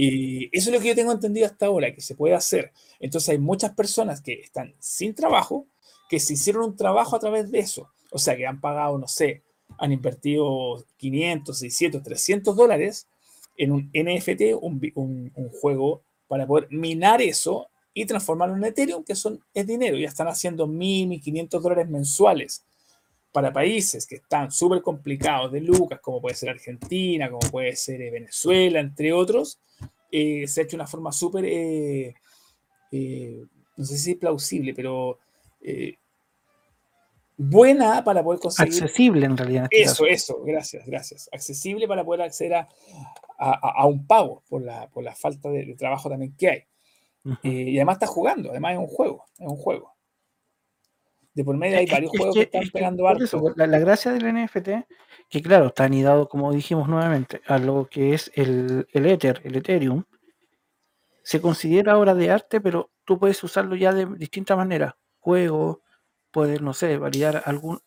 Y eso es lo que yo tengo entendido hasta ahora, que se puede hacer. Entonces hay muchas personas que están sin trabajo, que se hicieron un trabajo a través de eso. O sea, que han pagado, no sé, han invertido 500, 600, 300 dólares en un NFT, un, un juego, para poder minar eso y transformarlo en Ethereum, que son, es dinero. Ya están haciendo 1.000, 1.500 dólares mensuales para países que están súper complicados de lucas, como puede ser Argentina, como puede ser eh, Venezuela, entre otros, eh, se ha hecho una forma súper, eh, eh, no sé si plausible, pero eh, buena para poder conseguir Accesible en realidad. En este eso, caso. eso, gracias, gracias. Accesible para poder acceder a, a- a- un pago por la, por la falta de, de trabajo también que hay. Ujú. Eh, y además está jugando, además es un juego, es un juego. De por medio hay Es- varios es juegos que- que están pegando la, la gracia del NFT, que claro, está anidado, como dijimos nuevamente, a lo que es el, el Ether, el Ethereum, se considera obra de arte, pero tú puedes usarlo ya de distintas maneras. Juego, puedes, no sé, validar algún...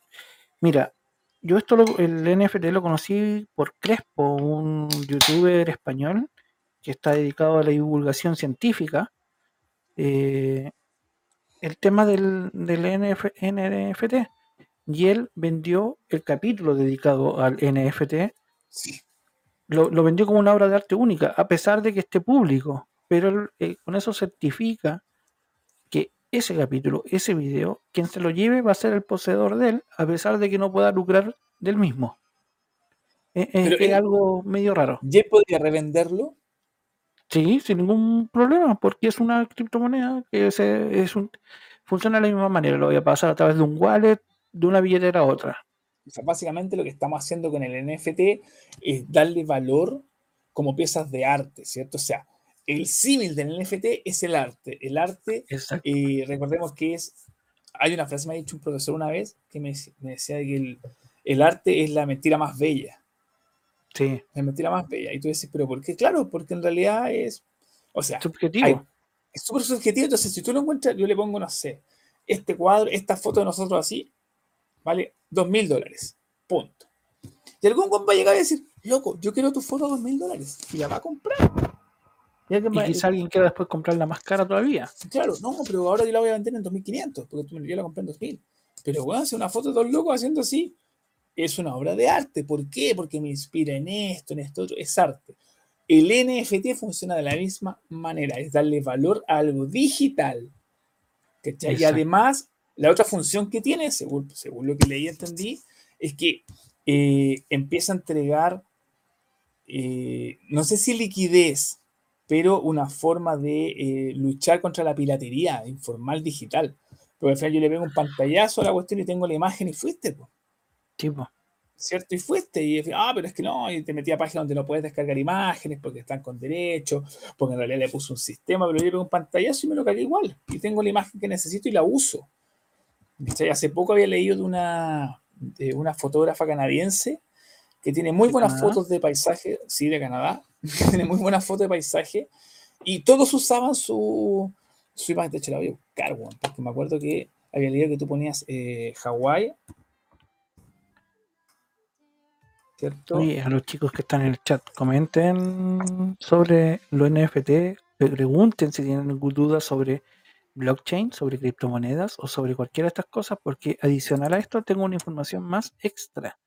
Mira, yo esto, lo- el NFT lo conocí por Crespo, un youtuber español que está dedicado a la divulgación científica. Eh, el tema del, del NF NFT. Y él vendió el capítulo dedicado al NFT, Sí, lo, lo vendió como una obra de arte única, a pesar de que esté público. Pero él, eh, con eso certifica que ese capítulo, ese video, quien se lo lleve va a ser el poseedor de él, a pesar de que no pueda lucrar del mismo. Eh, eh, Pero es él- algo medio raro. ¿Y él podría revenderlo? Sí, sin ningún problema, porque es una criptomoneda que se, es un, funciona de la misma manera. Lo voy a pasar a través de un wallet, de una billetera a otra. O sea, básicamente lo que estamos haciendo con el NFT es darle valor como piezas de arte, ¿cierto? O sea, el símil del NFT es el arte. El arte. Y recordemos que es, hay una frase, me ha dicho un profesor una vez, que me, me decía que el, el arte es la mentira más bella, Sí, la mentira más bella. Y tú dices, pero ¿por qué? Claro, porque en realidad es, o sea, subjetivo. hay- es súper subjetivo, entonces si tú lo encuentras, yo le pongo, no sé, este cuadro, esta foto de nosotros así, vale dos mil dólares, punto. Y algún guan va a llegar a decir, loco, yo quiero tu foto a dos mil dólares, y la va a comprar. Y alguien Y quizá alguien quiera después comprarla más cara todavía. Claro, no, pero ahora yo la voy a vender en 2500, porque tú- yo la compré en 2000. Pero bueno, hacer una foto de dos locos haciendo así es una obra de arte. ¿Por qué? Porque me inspira en esto, en esto otro. Es arte. El NFT funciona de la misma manera, es darle valor a algo digital. ¿cachai? Y además, la otra función que tiene, según, según lo que leí y entendí, es que eh, empieza a entregar, eh, no sé si liquidez, pero una forma de eh, luchar contra la piratería informal digital. Porque al final yo le pego un pantallazo a la cuestión y tengo la imagen y fuiste, po, Tipo, ¿cierto? Y fuiste. Y ah, pero es que no, y te metí a páginas donde no puedes descargar imágenes porque están con derecho, porque en realidad le puse un sistema, pero yo le pego un pantallazo y me lo cargué igual. Y tengo la imagen que necesito y la uso. Hace poco había leído de una, de una fotógrafa canadiense que tiene muy ¿De buenas Canadá? fotos de paisaje, sí, de Canadá, tiene muy buenas fotos de paisaje, y todos usaban su, su imagen. De hecho, la voy a buscar, porque me acuerdo que había leído que tú ponías eh, Hawái, ¿cierto? oye, a los chicos que están en el chat, comenten sobre los NFT, pregunten si tienen alguna duda sobre blockchain, sobre criptomonedas o sobre cualquiera de estas cosas, porque adicional a esto tengo una información más extra.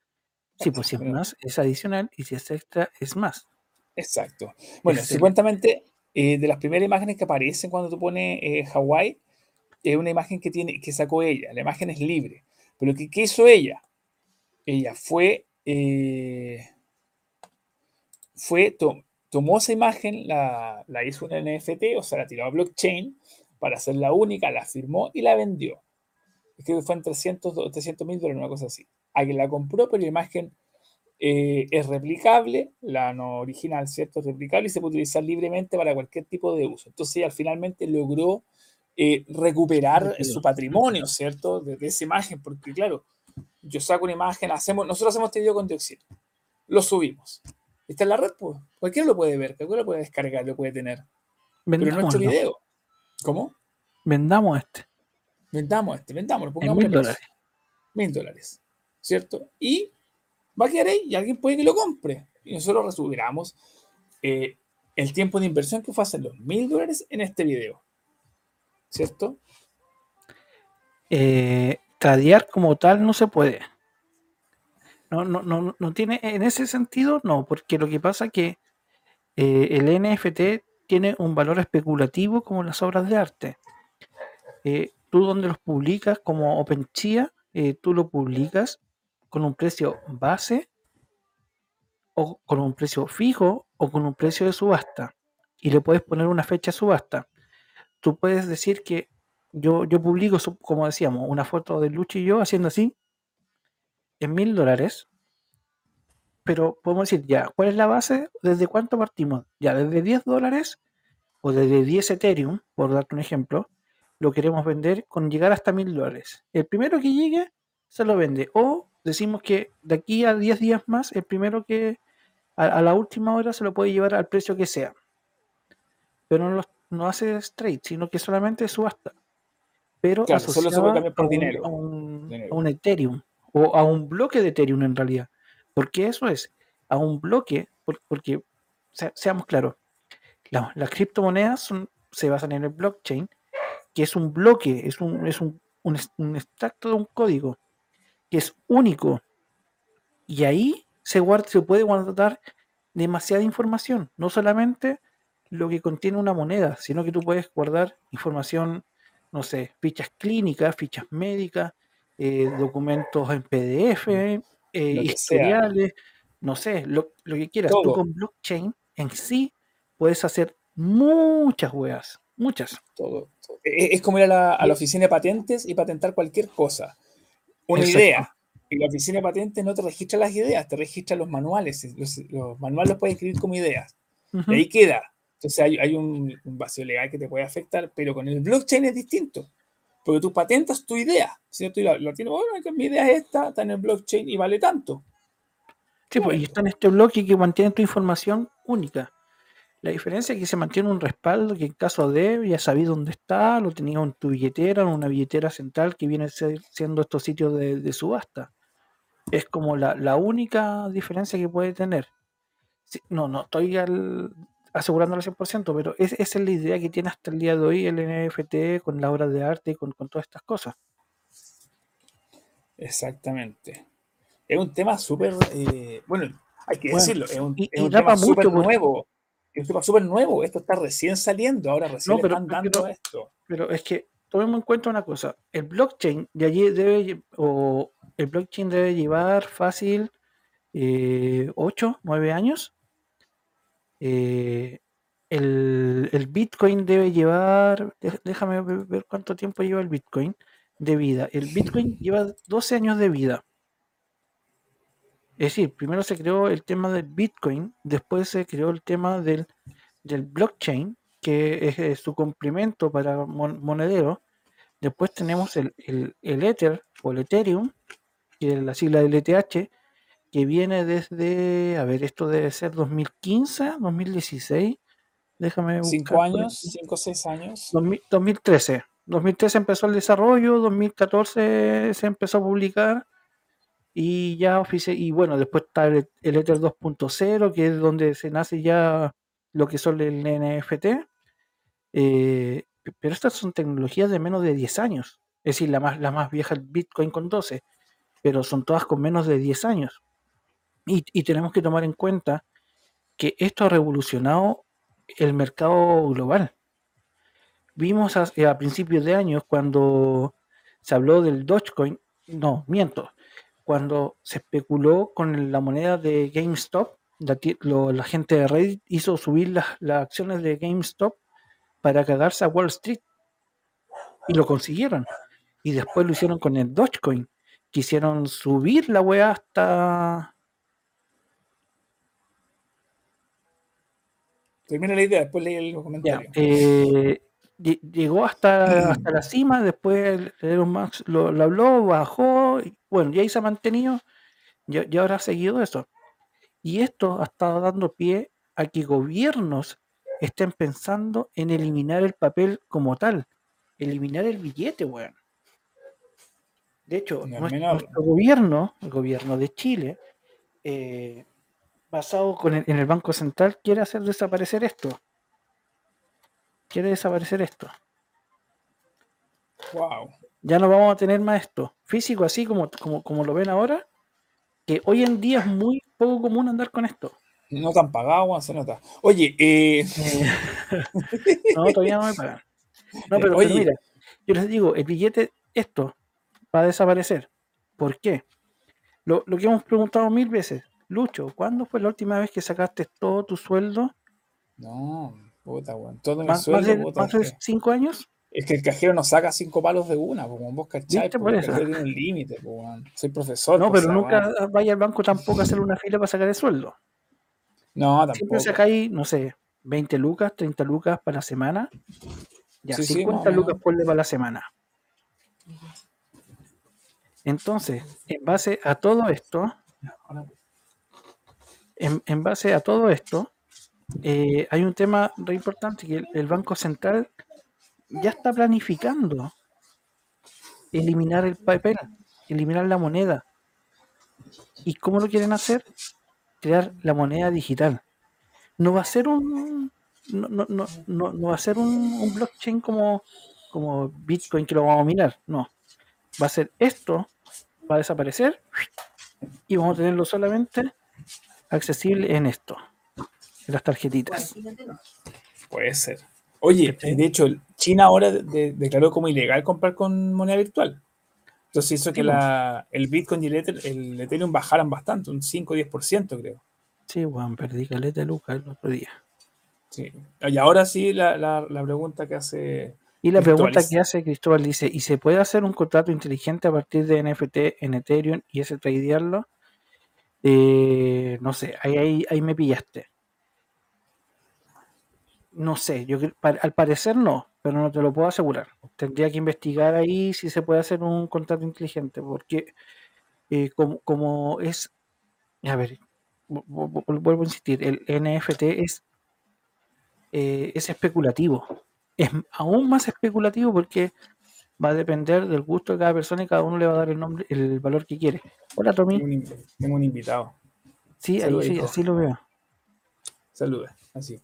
Sí, pues si es más, es adicional y si es extra, es más. Exacto. Bueno, supuestamente, eh, de las primeras imágenes que aparecen cuando tú pones eh, Hawái, es una imagen que, tiene, que sacó ella. La imagen es libre. Pero ¿qué, qué hizo ella? Ella fue, eh, fue to- tomó esa imagen, la, la hizo un NFT, o sea, la tiró a blockchain para hacerla única, la firmó y la vendió. creo que fue en 300 o 300 mil dólares, una cosa así. Alguien la compró, pero la imagen eh, es replicable, la no original, ¿cierto? Es replicable y se puede utilizar libremente para cualquier tipo de uso. Entonces ella finalmente logró eh, recuperar su patrimonio, ¿cierto? De, de, esa imagen, porque claro, yo saco una imagen, hacemos, nosotros hacemos este video con dioxina, lo subimos. Está en la red, pues. Cualquiera lo puede ver, cualquiera lo puede descargar, lo puede tener. Pero en nuestro video. ¿Cómo? Vendamos este. Vendamos este, vendámoslo, pongamos mil dólares. Mil dólares, ¿cierto? Y va a quedar ahí y alguien puede que lo compre. Y nosotros resumiramos eh, el tiempo de inversión que fue hacer los mil dólares en este video. ¿Cierto? Eh, tradear como tal no se puede. No, no, no, no tiene, en ese sentido, no, porque lo que pasa es que eh, el NFT tiene un valor especulativo como las obras de arte. Eh, tú donde los publicas como OpenChia, eh, tú lo publicas con un precio base o con un precio fijo o con un precio de subasta y le puedes poner una fecha de subasta. Tú puedes decir que yo, yo publico, como decíamos, una foto de Lucho y yo haciendo así en mil dólares, pero podemos decir ya, ¿cuál es la base? ¿Desde cuánto partimos? Ya, desde 10 dólares o desde 10 Ethereum, por darte un ejemplo, lo queremos vender con llegar hasta mil dólares. El primero que llegue se lo vende. O decimos que de aquí a 10 días más, el primero que a, la última hora se lo puede llevar al precio que sea. Pero no, no hace straight, sino que solamente subasta. Pero claro, solo se puede cambiar por a un, dinero. A un, Dinero. a un Ethereum o a un bloque de Ethereum en realidad. Porque eso es, a un bloque, por- porque se- seamos claros, la- las criptomonedas son- se basan en el blockchain, que es un bloque, es un, es un, un extracto de un código que es único. Y ahí se, guarda, se puede guardar demasiada información, no solamente lo que contiene una moneda, sino que tú puedes guardar información, no sé, fichas clínicas, fichas médicas, eh, documentos en PDF, eh, sea. historiales, no sé, lo, lo que quieras. Tú Todo. con blockchain en sí puedes hacer muchas weas, muchas. Todo. Es es como ir a la, a la oficina de patentes y patentar cualquier cosa. Una Exacto. idea. Y la oficina de patentes no te registra las ideas, te registra los manuales. Los, los manuales los puedes escribir como ideas. Y ahí queda. Entonces hay, un, vacío legal que te puede afectar, pero con el blockchain es distinto. Porque tú patentas tu idea. Si tú la, la tienes, bueno, mi idea es esta, está en el blockchain y vale tanto. Sí, pues, y está en este bloque que mantiene tu información única. La diferencia es que se mantiene un respaldo que en caso de ya sabías dónde está, lo tenías en tu billetera, en una billetera central que viene siendo estos sitios de, subasta. Es como la, única diferencia que puede tener. No, no estoy al- asegurándolo al 100%, pero es- esa es la idea que tiene hasta el día de hoy el NFT con la obra de arte, con, con todas estas cosas. Exactamente. Es un tema súper, eh, bueno, hay que Bueno, decirlo, es un, y- es y un tema súper nuevo. Es un tema súper nuevo. Esto está recién saliendo, ahora recién No, pero- están dando pero- esto. Pero es que tomemos en cuenta una cosa, el blockchain de allí debe o el blockchain debe llevar fácil 8, 9 años. Eh, el, el Bitcoin debe llevar, déjame ve- ver cuánto tiempo lleva el Bitcoin de vida. El Bitcoin lleva 12 años de vida. Es decir, primero se creó el tema del Bitcoin, después se creó el tema del, del blockchain, que es, su complemento para mon- monedero. Después tenemos el, el, el Ether o el Ethereum, que es la sigla del ETH, que viene desde, a ver, esto debe ser 2015, 2016. Déjame buscar Cinco años, cinco o seis años. 2000 2013. 2013 empezó el desarrollo, 2014 se empezó a publicar y ya ofici- y bueno, después está el, el Ether 2.0, que es donde se nace ya lo que son el NFT. eh, pe- pero estas son tecnologías de menos de 10 años. Es decir, la más, la más vieja, el Bitcoin con 12, pero son todas con menos de 10 años. Y, y tenemos que tomar en cuenta que esto ha revolucionado el mercado global. Vimos a, a principios de años cuando se habló del Dogecoin, no, miento, cuando se especuló con la moneda de GameStop, la, gente de Reddit hizo subir las, las acciones de GameStop para cagarse a Wall Street y lo consiguieron. Y después lo hicieron con el Dogecoin. Quisieron subir la weá hasta. Termina la idea, después leí el Ya, comentario. eh, lle- llegó hasta, hasta la cima, después Elon Musk lo, lo habló, bajó, y bueno, y ahí se ha mantenido, y, y ahora ha seguido eso. Y esto ha estado dando pie a que gobiernos estén pensando en eliminar el papel como tal, eliminar el billete, weón. De hecho, No es nues- menor. nuestro gobierno, el gobierno de Chile, eh, basado con el- en el Banco Central, quiere hacer desaparecer esto. Quiere desaparecer esto. Wow. Ya no vamos a tener más esto. Físico así como, como, como lo ven ahora, que hoy en día es muy poco común andar con esto. No tan pagado, se nota. Oye, eh, Eh, no, todavía no me pagan. No, pero, pero Oye. mira, yo les digo, el billete, esto, va a desaparecer. ¿Por qué? Lo, lo que hemos preguntado mil veces. Lucho, ¿cuándo fue la última vez que sacaste todo tu sueldo? no, puta, weón. Todo mi ¿Más, más sueldo, de, puta, más de cinco años? Es que el cajero no saca cinco palos de una, como vos cachai, ¿Viste? porque Por el eso. cajero tiene un límite. Soy profesor. No, pero nunca vaya al banco tampoco a hacer una fila para sacar el sueldo. No, Siempre tampoco. sacáis, no sé, 20 lucas, 30 lucas para la semana. Ya, Sí, sí, 50 más o lucas ponle para la semana. Entonces, en base a todo esto, en, base a todo esto, eh, hay un tema re importante que el, Banco Central ya está planificando eliminar el papel, eliminar la moneda. ¿Y cómo lo quieren hacer? Crear la moneda digital. No va a ser un no, no, no, no, va a ser un, un blockchain como, como Bitcoin que lo vamos a mirar, no. Va a ser esto, va a desaparecer y vamos a tenerlo solamente accesible en esto, en las tarjetitas. Puede ser. Oye, de hecho, China ahora de- de- declaró como ilegal comprar con moneda virtual. Entonces hizo que la, el Bitcoin y el, Ether- el Ethereum bajaran bastante, un 5 o 10%, creo. Sí, Juan, perdí caleta de lucas el otro día. Sí. Y ahora sí, la, la- la pregunta que hace. Y la pregunta que hace Cristóbal dice, ¿y se puede hacer un contrato inteligente a partir de NFT en Ethereum y ese tradearlo? Eh, no sé, ahí, ahí, ahí me pillaste. No sé, yo al parecer no, pero no te lo puedo asegurar. Tendría que investigar ahí si se puede hacer un contrato inteligente, porque eh, como, como es, a ver, vu- vu- vu- vuelvo a insistir, el NFT es, eh, es especulativo. Es aún más especulativo porque va a depender del gusto de cada persona y cada uno le va a dar el nombre, el valor que quiere. Hola Tommy, Tengo un, in- tengo un invitado. sí, ahí sí, así lo veo. Saluda, así.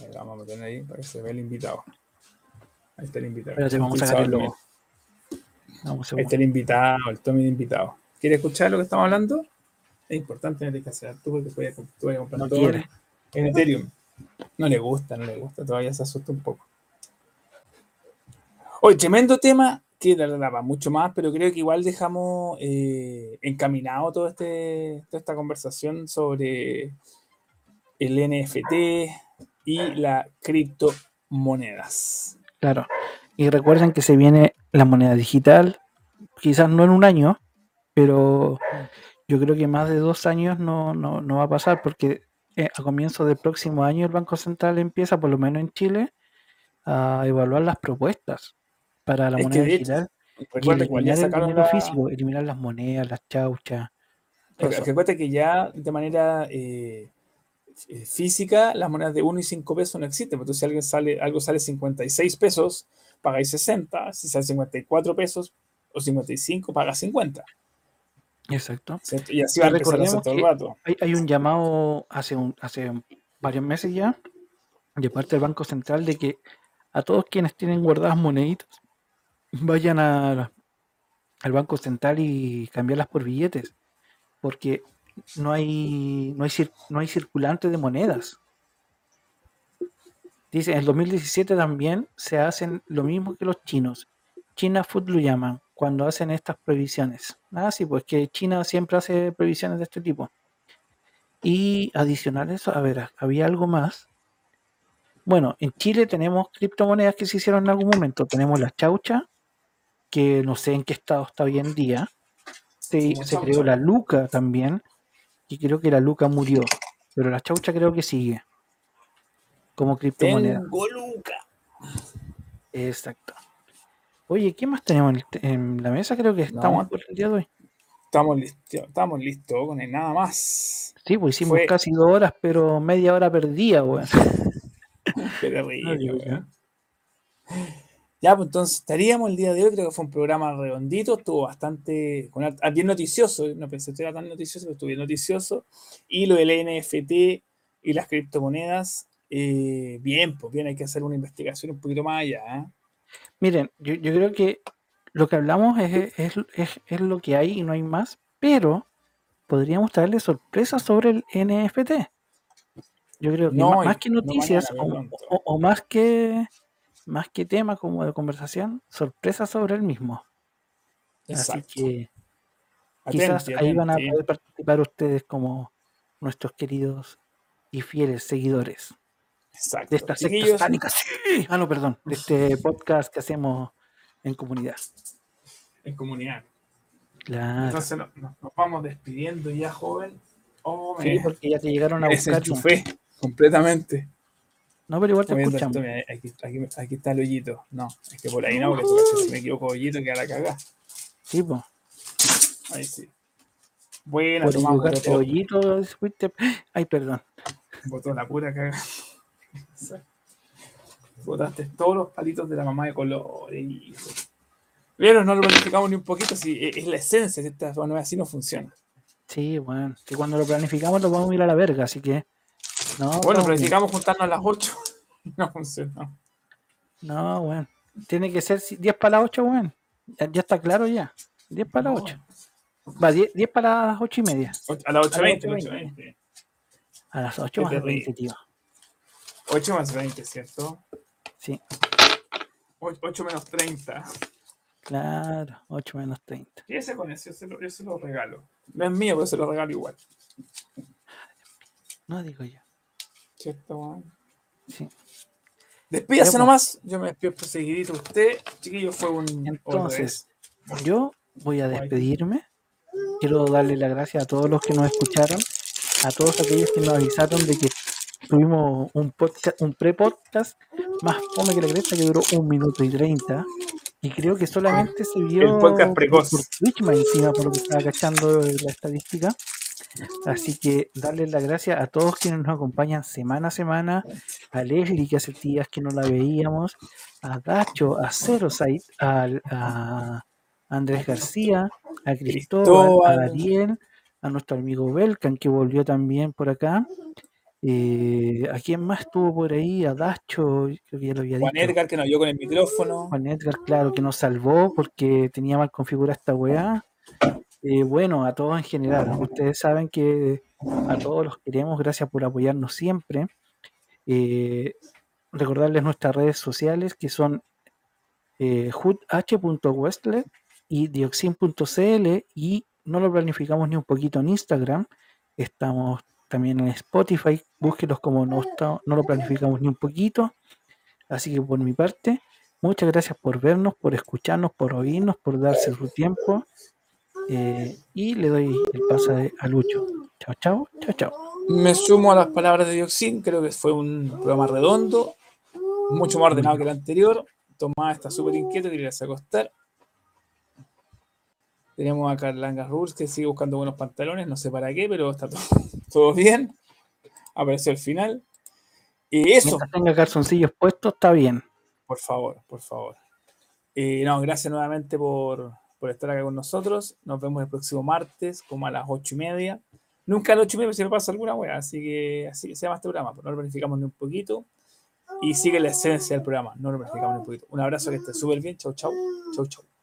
Ahí vamos a meter ahí para que se vea el invitado. Ahí está el invitado. Espérate, vamos a sacar el también. logo. Vamos, Ahí está el invitado, el Tommy de invitado. ¿Quiere escuchar lo que estamos hablando? Es importante no tienes que hacer tú porque puedes, tú puedes comprar No todo quiere. en Ethereum. No le gusta, no le gusta, todavía se asusta un poco. Hoy, tremendo tema que da para mucho más, pero creo que igual dejamos eh, encaminado todo este, toda esta conversación sobre el NFT y las criptomonedas. Claro. Y recuerden que se viene la moneda digital, quizás no en un año, pero yo creo que más de dos años no, no, no va a pasar porque eh, a comienzos del próximo año el Banco Central empieza, por lo menos en Chile, a evaluar las propuestas para la Es que moneda digital y Recuerda que igual ya eliminar el dinero la, físico, eliminar las monedas, las chauchas. Recuerda que ya de manera eh, eh, física las monedas de 1 y 5 pesos no existen. Entonces, si alguien sale, algo sale 56 pesos, pagáis 60. Si sale 54 pesos o 55, paga 50. Exacto. ¿cierto? Y así va a todo el que- rato. Hay, hay un llamado hace, un, hace varios meses ya de parte del Banco Central de que a todos quienes tienen guardadas moneditas vayan al Banco Central y cambiarlas por billetes, porque no hay, no hay, no hay circulante de monedas. Dice, en el 2017 también se hacen lo mismo que los chinos. China Food lo llaman cuando hacen estas previsiones. Ah, sí, pues que China siempre hace previsiones de este tipo. Y adicional a eso, a ver, había algo más. Bueno, en Chile tenemos criptomonedas que se hicieron en algún momento. Tenemos la chaucha, que no sé en qué estado está hoy en día. Se, creó la Luca también, y creo que la Luca murió, pero la chaucha creo que sigue como criptomoneda. Tengo Luca. Exacto. Oye, ¿qué más tenemos en, la mesa? Creo que estamos No. por el día de hoy. Estamos listos, estamos listos con el nada más. Sí, pues hicimos Fue- casi dos horas, pero media hora perdida, weón. Qué terrible, weón. Ya, pues entonces estaríamos el día de hoy. Creo que fue un programa redondito, estuvo bastante con ah, bien noticioso. No pensé que era tan noticioso, pero estuvo bien noticioso. Y lo del NFT y las criptomonedas, eh, bien, pues bien, hay que hacer una investigación un poquito más allá. ¿eh? Miren, yo, yo creo que lo que hablamos es, es, es- es lo que hay y no hay más, pero podríamos traerle sorpresas sobre el NFT. Yo creo que No más, que no noticias o más que más que tema como de conversación, sorpresas sobre el mismo. Exacto. Así que quizás ahí van a poder participar ustedes como nuestros queridos y fieles seguidores Exacto. de esta secta Chiquillos, satánica. Sí. Ah, no, perdón, de este podcast que hacemos en comunidad. en comunidad. Claro. Entonces no- no- nos vamos despidiendo ya, joven. Oh, Sí, porque ya te llegaron a buscar. desenchufé completamente. No, pero igual te escuchamos. esto, aquí, aquí- aquí está el hoyito. No, es que por ahí no, porque si me equivoco, hoyito queda la cagada. Sí, pues. Ahí sí. Buena, Por tomamos botó, hoyito, fuiste- Ay, perdón. botó la pura cagada. Botaste todos los palitos de la mamá de colores. hijo. Pero no lo planificamos ni un poquito, si es es la esencia, si esta bueno, así no funciona. Sí, bueno. Que cuando lo planificamos lo vamos a ir a la verga, así que. No, Bueno, planificamos juntarnos a las 8. No funcionó. No, bueno. Tiene que ser si- 10 para las 8, weón. Ya, ya está claro ya. 10 para las No. 8. Va, 10, 10 para las 8 y media. A las 8.20, A las 8.20. A las 8 Qué más terrible. 20, tío. 8 más 20, ¿cierto? Sí, 8 menos 30. claro. 8 menos 30. Y ese con eso, yo se, lo, yo se lo regalo. No es mío, pero se lo regalo igual. No digo yo. ¿Cierto? Sí. Despídase pues. nomás. Yo me despido por seguidito usted. Chiquillo, fue un. Entonces, Yo voy a despedirme. Quiero darle las gracias a todos los que nos escucharon, a todos aquellos que nos avisaron de que tuvimos un podcast, un pre-podcast más fome que la cresta que duró un minuto y treinta. Y creo que solamente se vio El podcast por- precoz. por Twitch más encima, por lo que estaba cachando la estadística. Así que darles las gracias a todos quienes nos acompañan semana a semana, a Leslie que hace días que no la veíamos, a Dacho, a Zerosite, al- a Andrés García, a Cristóbal, a Ariel, a nuestro amigo Belkan que volvió también por acá. eh, ¿A quién más estuvo por ahí? A Dacho, creo que ya lo había Juan dicho. Edgar, que nos vio con el micrófono. Juan Edgar, claro, que nos salvó porque tenía mal configurada esta weá. Eh, bueno, a todos en general. Ustedes saben que a todos los queremos. Gracias por apoyarnos siempre. Eh, recordarles nuestras redes sociales que son eh, y dioxin.cl y no lo planificamos ni un poquito en Instagram. Estamos también en Spotify. Búsquenos como no, está- no lo planificamos ni un poquito. Así que por mi parte, muchas gracias por vernos, por escucharnos, por oírnos, por darse su tiempo. Eh, y le doy el paso a- Lucho. Chao, chao, chao, chao. Me sumo a las palabras de Dioxin. Creo que fue un programa redondo, mucho más ordenado que el anterior. Tomás está súper inquieto, irse a acostar. Tenemos a Carlanga Rules que sigue buscando buenos pantalones, no sé para qué, pero está todo, todo bien. Apareció al final. Y eso, Mientras tenga calzoncillos puestos, está bien. por favor, por favor. Eh, no, gracias nuevamente por, por estar acá con nosotros. Nos vemos el próximo martes, como a las ocho y media. Nunca a las ocho y media si no pasa alguna wea, así que así se llama este programa. pues no lo planificamos ni un poquito. Y sigue la esencia del programa, no lo planificamos ni un poquito. Un abrazo que esté súper bien. Chau, chau. Chau, chau.